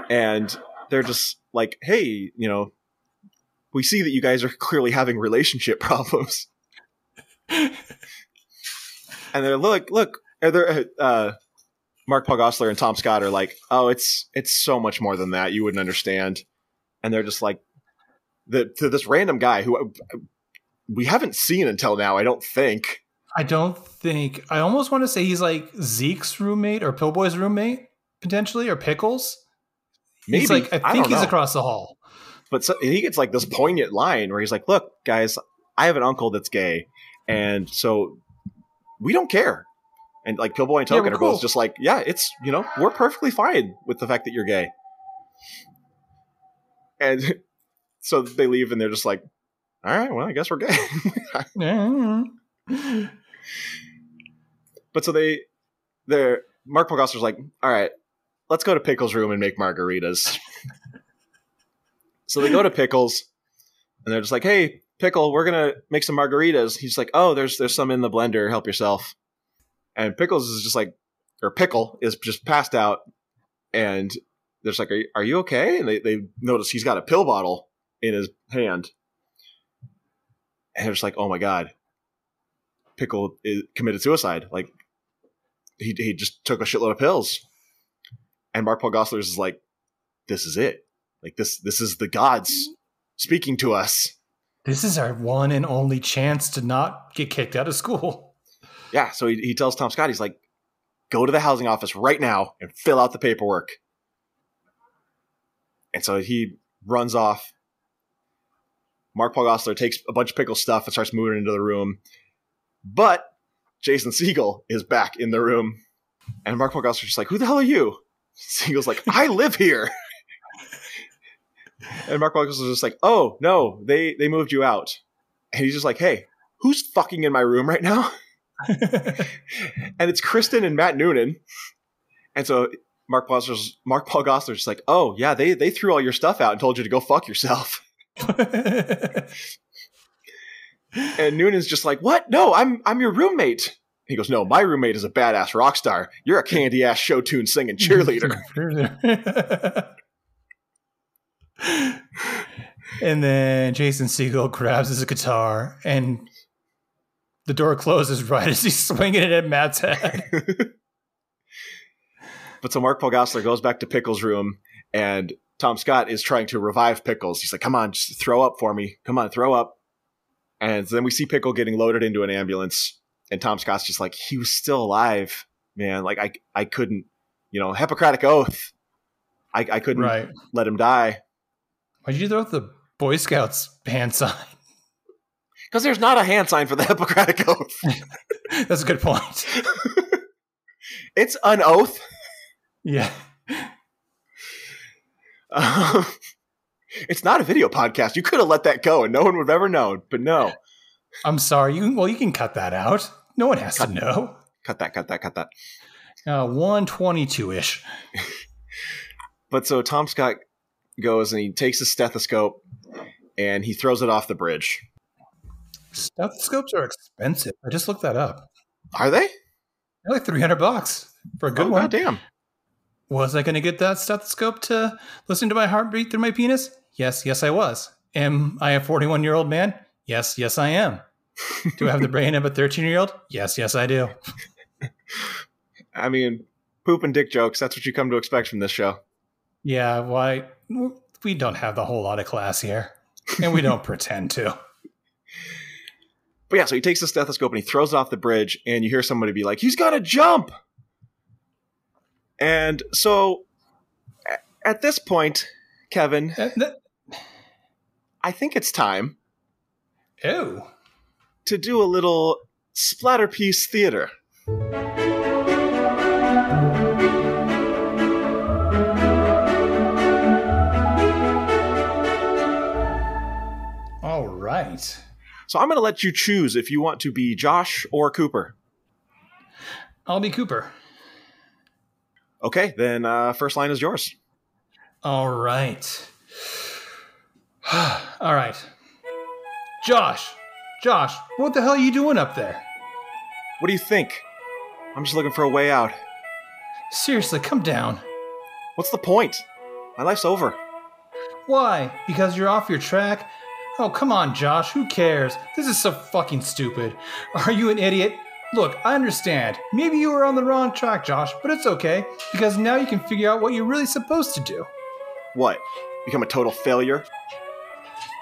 and they're just like, "Hey, you know, we see that you guys are [LAUGHS] clearly having relationship [LAUGHS] problems." and they're look look are there uh mark paul gosselaar and tom scott are like oh it's it's so much more than that you wouldn't understand and they're just like the to this random guy who uh, we haven't seen until now i don't think I don't think I almost want to say he's like Zeke's roommate or Pillboy's roommate, potentially, or Pickles. Maybe. He's like I I think don't he's know. across the hall. but so, he gets like this poignant line where he's like look guys i have an uncle that's gay and so we don't care. And like pillboy and Yeah, token we're are both just like yeah it's you know we're perfectly fine with the fact that you're gay. And [LAUGHS] so they leave and they're just like all right well i guess we're gay. [LAUGHS] But so they they're mark Paul Gosselaar's like all right let's go to pickles room and make margaritas. So they go to pickles and they're just like hey pickle we're gonna make some margaritas. He's like oh there's there's some in the blender. Help yourself. And pickles is just like or pickle is just passed out and they're just like, "Are you, are you okay?" And they they notice he's got a pill bottle in his hand, and they're just like, "Oh my god, Pickle committed suicide!" Like he he just took a shitload of pills, and Mark Paul Gosselaar is like, "This is it. Like this this is the gods mm-hmm. speaking to us." This is our one and only chance to not get kicked out of school. Yeah, so he, he tells Tom Scott, he's like, go to the housing office right now and fill out the paperwork. And so he runs off. Mark Paul Gosselaar takes a bunch of pickle stuff and starts moving into the room. But Jason Segel is back in the room. And Mark Paul Gosselaar's just like, who the hell are you? [LAUGHS] Segel's like, I live here. [LAUGHS] and Mark Paul Gosselaar's just like, oh, no, they, they moved you out. And he's just like, hey, who's fucking in my room right now? [LAUGHS] and it's Kristen and Matt Noonan. And so Mark Paul Mark Paul Gosselaar's just like, oh yeah, they they threw all your stuff out and told you to go fuck yourself. and Noonan's just like, what? No, I'm I'm your roommate. He goes, no, my roommate is a badass rock star. You're a candy ass show tune singing cheerleader. [LAUGHS] and then Jason Segel grabs his guitar and the door closes right as he's swinging it at Matt's head. [LAUGHS] but so Mark Paul Gosselaar goes back to Pickles' room, and Tom Scott is trying to revive Pickles. He's like, "Come on, just throw up for me. Come on, throw up." And then we see Pickle getting loaded into an ambulance, and Tom Scott's just like, "He was still alive, man. Like I, I couldn't, you know, Hippocratic oath. I, I couldn't Right. let him die Why'd you throw the Boy Scouts hand sign? [LAUGHS] because there's not a hand sign for the [LAUGHS] Hippocratic oath. [LAUGHS] That's a good point. it's an oath." Yeah. Um, it's not a video podcast. You could have let that go and no one would have ever known. But no, I'm sorry. You well, you can cut that out. No one has Cut. to know. cut that, cut that, cut that. Uh, 122 ish. [LAUGHS] But so Tom Scott goes and he takes a stethoscope and he throws it off the bridge. Stethoscopes are expensive. I just looked that up. Are they? They're like 300 bucks for a good oh, one. Damn. Was I going to get that stethoscope to listen to my heartbeat through my penis? Yes, yes, I was. Am I a 41 year old man? Yes, yes, I am. Do I have the brain of a 13 year old? Yes, yes, I do. [LAUGHS] I mean, poop and dick jokes. That's what you come to expect from this show. Yeah, why? We don't have the whole lot of class here, and we don't [LAUGHS] pretend to. But yeah, so he takes the stethoscope and he throws it off the bridge, and you hear somebody be like, "He's got to jump!" And so, at this point, Kevin, Uh, I think it's time Ew. to do a little splatter piece theater. All right. So I'm going to let you choose if you want to be Josh or Cooper. I'll be Cooper. Okay, then uh, first line is yours. All right. [SIGHS] All right. Josh, Josh, what the hell are you doing up there? What do you think? I'm just looking for a way out. Seriously, come down. What's the point? My life's over. Why? Because you're off your track? Oh, come on, Josh. Who cares? This is so fucking stupid. Are you an idiot? Look, I understand. Maybe you were on the wrong track, Josh, but it's okay because now you can figure out what you're really supposed to do. What? Become a total failure?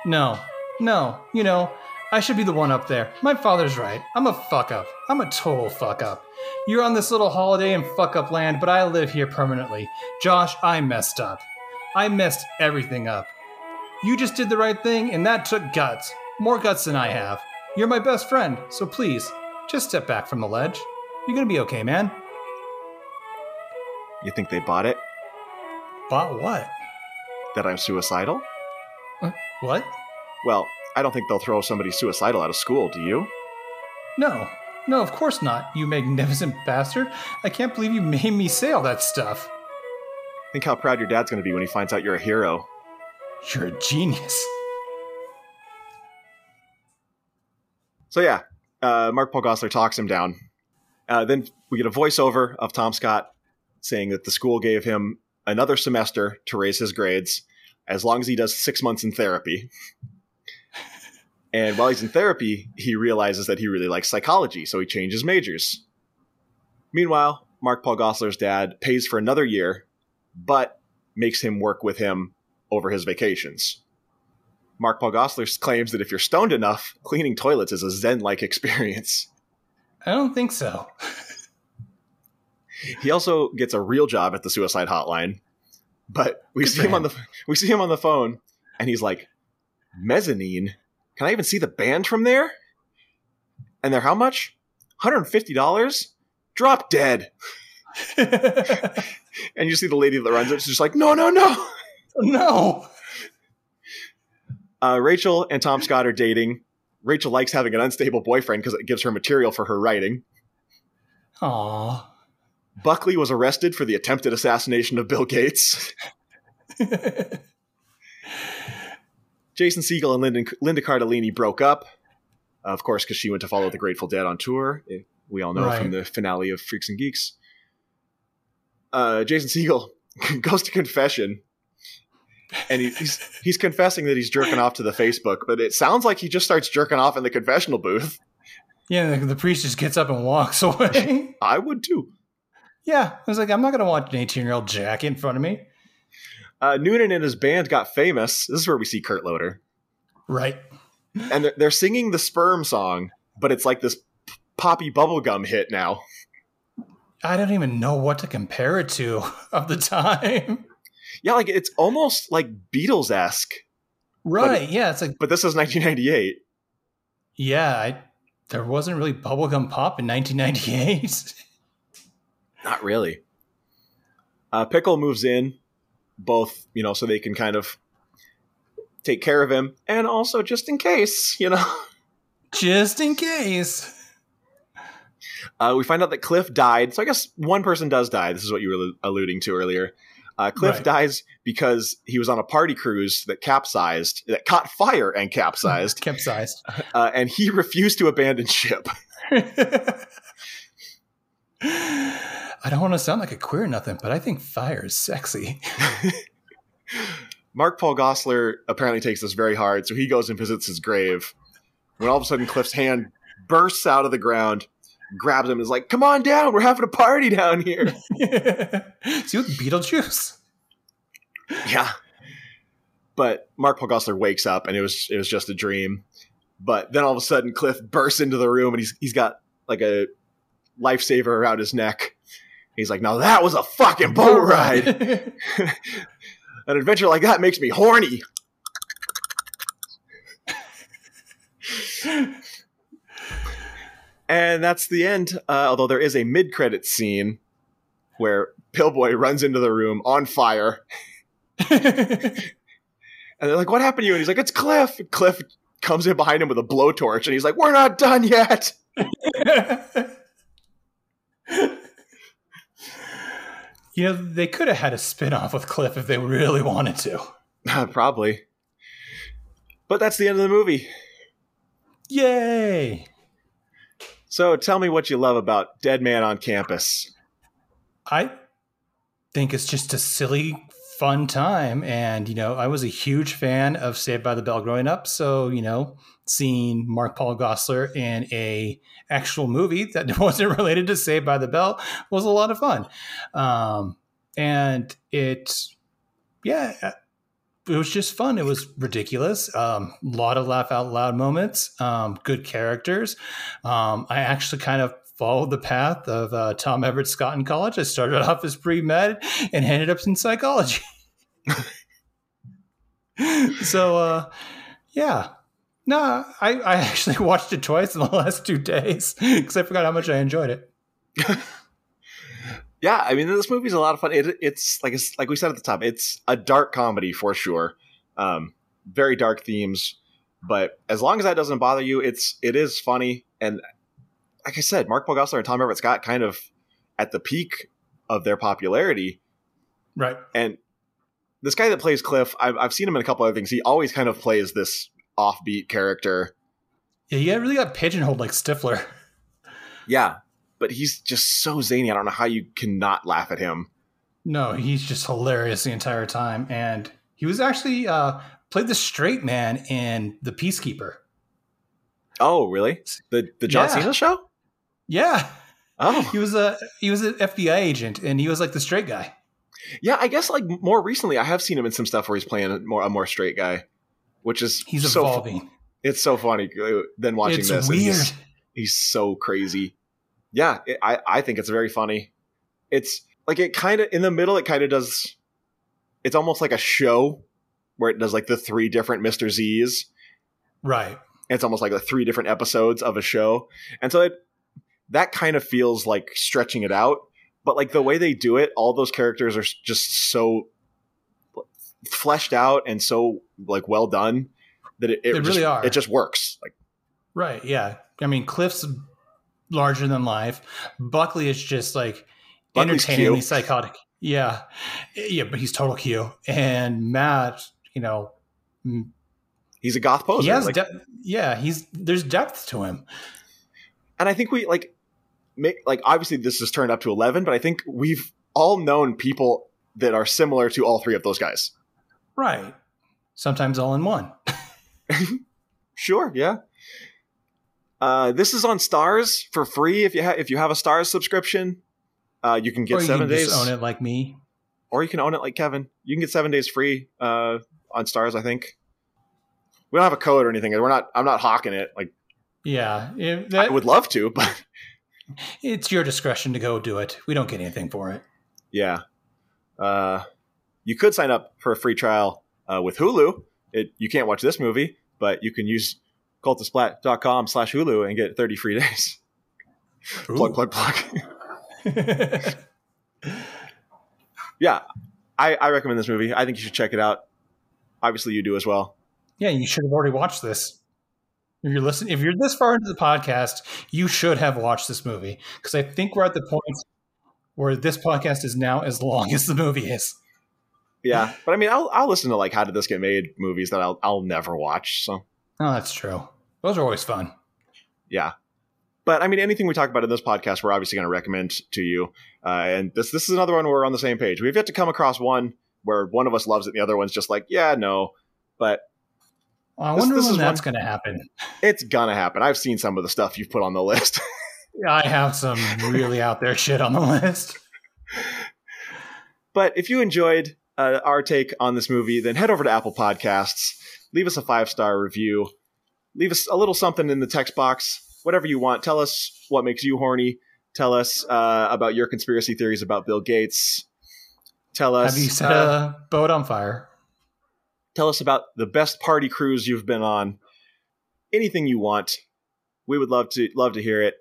No, no, you know, I should be the one up there. My father's right. I'm a fuck up. I'm a total fuck up. You're on this little holiday in fuck up land, but I live here permanently. Josh, I messed up. I messed everything up. You just did the right thing, and that took guts. More guts than I have. You're my best friend, so please, just step back from the ledge. You're gonna be okay, man. You think they bought it? Bought what? That I'm suicidal? Uh, what? Well, I don't think they'll throw somebody suicidal out of school, do you? No. No, of course not, you magnificent [LAUGHS] bastard. I can't believe you made me say all that stuff. Think how proud your dad's gonna be when he finds out you're a hero. You're a genius. So yeah, uh, Mark Paul Gosselaar talks him down. Uh, then we get a voiceover of Tom Scott saying that the school gave him another semester to raise his grades as long as he does six months in therapy. And while he's in therapy, he realizes that he really likes psychology, so he changes majors. Meanwhile, Mark Paul Gosselaar's dad pays for another year, but makes him work with him over his vacations. Mark Paul Gosselaar claims that if you're stoned enough, cleaning toilets is a zen like experience. I don't think so. he also gets a real job at the suicide hotline, but we Good see for him on the we see him on the phone, and he's like, "Mezzanine? Can I even see the band from there?" And they're how much? Hundred and fifty dollars. Drop dead. [LAUGHS] And you see the lady that runs it. She's just like, "No, no, no." no. Uh, Rachel and Tom Scott are dating. Rachel likes having an unstable boyfriend because it gives her material for her writing. Aw. Buckley was arrested for the attempted assassination of Bill Gates. [LAUGHS] Jason Segel and Linda, Linda Cardellini broke up, of course, because she went to follow the Grateful Dead on tour. Eh, We all know Right. from the finale of Freaks and Geeks. Uh, Jason Segel [LAUGHS] goes to confession, and he, he's he's confessing that he's jerking off to the Facebook, but it sounds like he just starts jerking off in the confessional booth. yeah, the, the priest just gets up and walks [LAUGHS] away. I would too. yeah, I was like, I'm not going to watch an 18 year old jack in front of me. Uh, Noonan and his band got famous. This is where we see Kurt Loder. Right. and they're, they're singing the sperm song but it's like this poppy bubblegum hit now I don't even know what to compare it to [LAUGHS] of the time. yeah like it's almost like beatles-esque Right. yeah. It's like, but this is 1998 yeah, I, there wasn't really bubblegum pop in 1998. [LAUGHS] not really uh, pickle moves in both you know so they can kind of take care of him and also just in case you know [LAUGHS] Just in case. uh, we find out that cliff died so i guess one person does die this is what you were alluding to earlier uh, cliff Right. dies because he was on a party cruise that capsized that caught fire and capsized [LAUGHS] Capsized. [LAUGHS] uh, and he refused to abandon ship. I don't want to sound like a queer nothing, but I think fire is sexy. [LAUGHS] Mark Paul Gosselaar apparently takes this very hard, so he goes and visits his grave. When all of a sudden Cliff's hand bursts out of the ground, grabs him, and is like, "Come on down, we're having a party down here." [LAUGHS] See, look, Beetlejuice. yeah, but Mark Paul Gosselaar wakes up, and it was it was just a dream. But then all of a sudden, Cliff bursts into the room, and he's he's got like a lifesaver around his neck. He's like, "Now that was a fucking boat ride." [LAUGHS] An adventure like that makes me horny. and that's the end. Uh, although there is a mid-credit scene where Pillboy runs into the room on fire, [LAUGHS] and they're like, "What happened to you?" And he's like, "It's Cliff." And Cliff comes in behind him with a blowtorch, and he's like, "We're not done yet." [LAUGHS] you know, they could have had a spin-off with Cliff if they really wanted to. [LAUGHS] Probably. But that's the end of the movie. Yay! So tell me what you love about Dead Man on Campus. I think it's just a silly, fun time. And, you know, I was a huge fan of Saved by the Bell growing up. So, you know, seeing Mark Paul Gosselaar in a actual movie that [LAUGHS] wasn't related to Saved by the Bell was a lot of fun. Um, and it, yeah, it was just fun. It was ridiculous. Um, a lot of laugh out loud moments, um, good characters. Um, I actually kind of followed the path of uh, Tom Everett Scott in college. I started [LAUGHS] off as pre med and ended up in psychology. [LAUGHS] so, uh, yeah. No, I, I actually [LAUGHS] watched it twice in the last two days because I forgot how much I enjoyed it. Yeah, I mean this movie's a lot of fun. It, it's like it's like we said at the top, it's a dark comedy for sure. Um, very dark themes, but as long as that doesn't bother you, it's it is funny. And like I said, Mark Paul Gosselaar and Tom Everett Scott kind of at the peak of their popularity. Right. And this guy that plays Cliff, I've, I've seen him in a couple other things. He always kind of plays this offbeat character. Yeah, he really got pigeonholed like Stifler. [LAUGHS] Yeah, but he's just so zany. I don't know how you cannot laugh at him. No, he's just hilarious the entire time, and he was actually uh, played the straight man in The Peacekeeper. Oh, really? The the John Yeah. Cena show? Yeah, Oh, he was a he was an FBI agent, and he was like the straight guy. yeah. I guess like more recently, I have seen him in some stuff where he's playing a more a more straight guy, which is He's so evolving. it's so funny uh, than watching it's this. weird. He's, he's so crazy. Yeah, it, I I think it's very funny. It's like it kind of in the middle. It kind of does. It's almost like a show where it does like the three different Mister Z's. Right. It's almost like the three different episodes of a show, and so it that kind of feels like stretching it out. But like the way they do it, all those characters are just so fleshed out and so like well done that it, it just, really are. It just works. Like Right. Yeah. I mean, Cliff's larger than life. Buckley is just like Buckley's entertainingly psychotic. Yeah. Yeah, but he's total Q. And Matt, you know, he's a goth poser. he has like- de- yeah, he's there's depth to him. and I think we like make like obviously this has turned up to eleven, but I think we've all known people that are similar to all three of those guys. Right. Sometimes all in one. [LAUGHS] Sure, yeah. Uh, this is on Starz for free if you have if you have a Starz subscription. Uh, you can get or you seven can days, just own it like me. or you can own it like Kevin. You can get seven days free uh, on Starz. I think we don't have a code or anything. We're not. I'm not hawking it. Like Yeah. It- I would love to, [LAUGHS] but it's your discretion to go do it. We don't get anything for it. Yeah. Uh, you could sign up for a free trial uh, with Hulu. It, you can't watch this movie, but you can use cultofsplat.com slash Hulu and get 30 free days. Plug, plug, plug. [LAUGHS] yeah. I, I recommend this movie. I think you should check it out. Obviously, you do as well. Yeah, you should have already watched this. If you're listening, if you're this far into the podcast, you should have watched this movie because I think we're at the point where this podcast is now as long as the movie is. Yeah. But I mean, I'll, I'll listen to like How Did This Get Made movies that I'll, I'll never watch. So, Oh, that's true. Those are always fun. yeah. But I mean, anything we talk about in this podcast, we're obviously going to recommend to you. Uh, and this this is another one where we're on the same page. We've yet to come across one where one of us loves it, and the other one's just like, yeah, no. But I This- wonder this when that's going to happen. it's gonna happen. I've seen some of the stuff you've put on the list. [LAUGHS] I have some really out there shit on the list. but if you enjoyed uh, our take on this movie, then head over to Apple Podcasts, leave us a five star review, leave us a little something in the text box, whatever you want. Tell us what makes you horny. Tell us uh, about your conspiracy theories about Bill Gates. Tell us. Have you set uh, a boat on fire? Tell us about the best party cruise you've been on anything you want we would love to love to hear it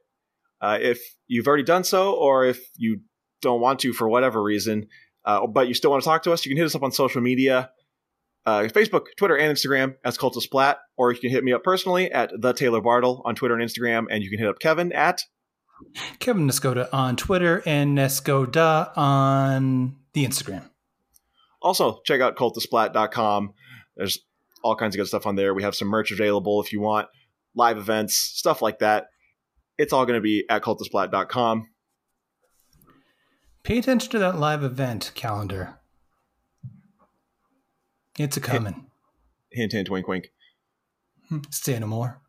uh, if you've already done so or if you don't want to for whatever reason uh, but you still want to talk to us you can hit us up on social media uh, facebook twitter and instagram as cult of splat or you can hit me up personally at the taylor bartle on twitter and instagram and you can hit up kevin at Kevin Nescoda on Twitter and Nescoda on the Instagram. Also, check out cultofsplat.com. There's all kinds of good stuff on there. We have some merch available if you want, live events, stuff like that. It's all going to be at cultofsplat.com. Pay attention to that live event calendar. It's a coming. Hint, hint, wink, wink. Say no more.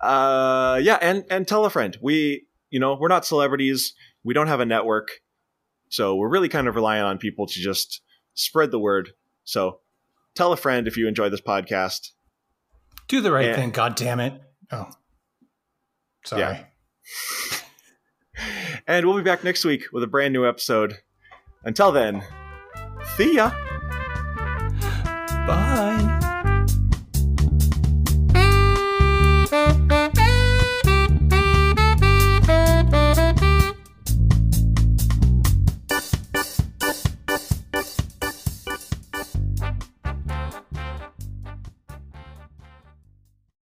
Uh, yeah, and and tell a friend. We, you know, we're not celebrities. We don't have a network, so we're really kind of relying on people to just spread the word. So, tell a friend if you enjoy this podcast. Do the right Yeah. thing, god damn it. Oh. Sorry. Yeah. And we'll be back next week with a brand new episode. Until then, see ya. Bye.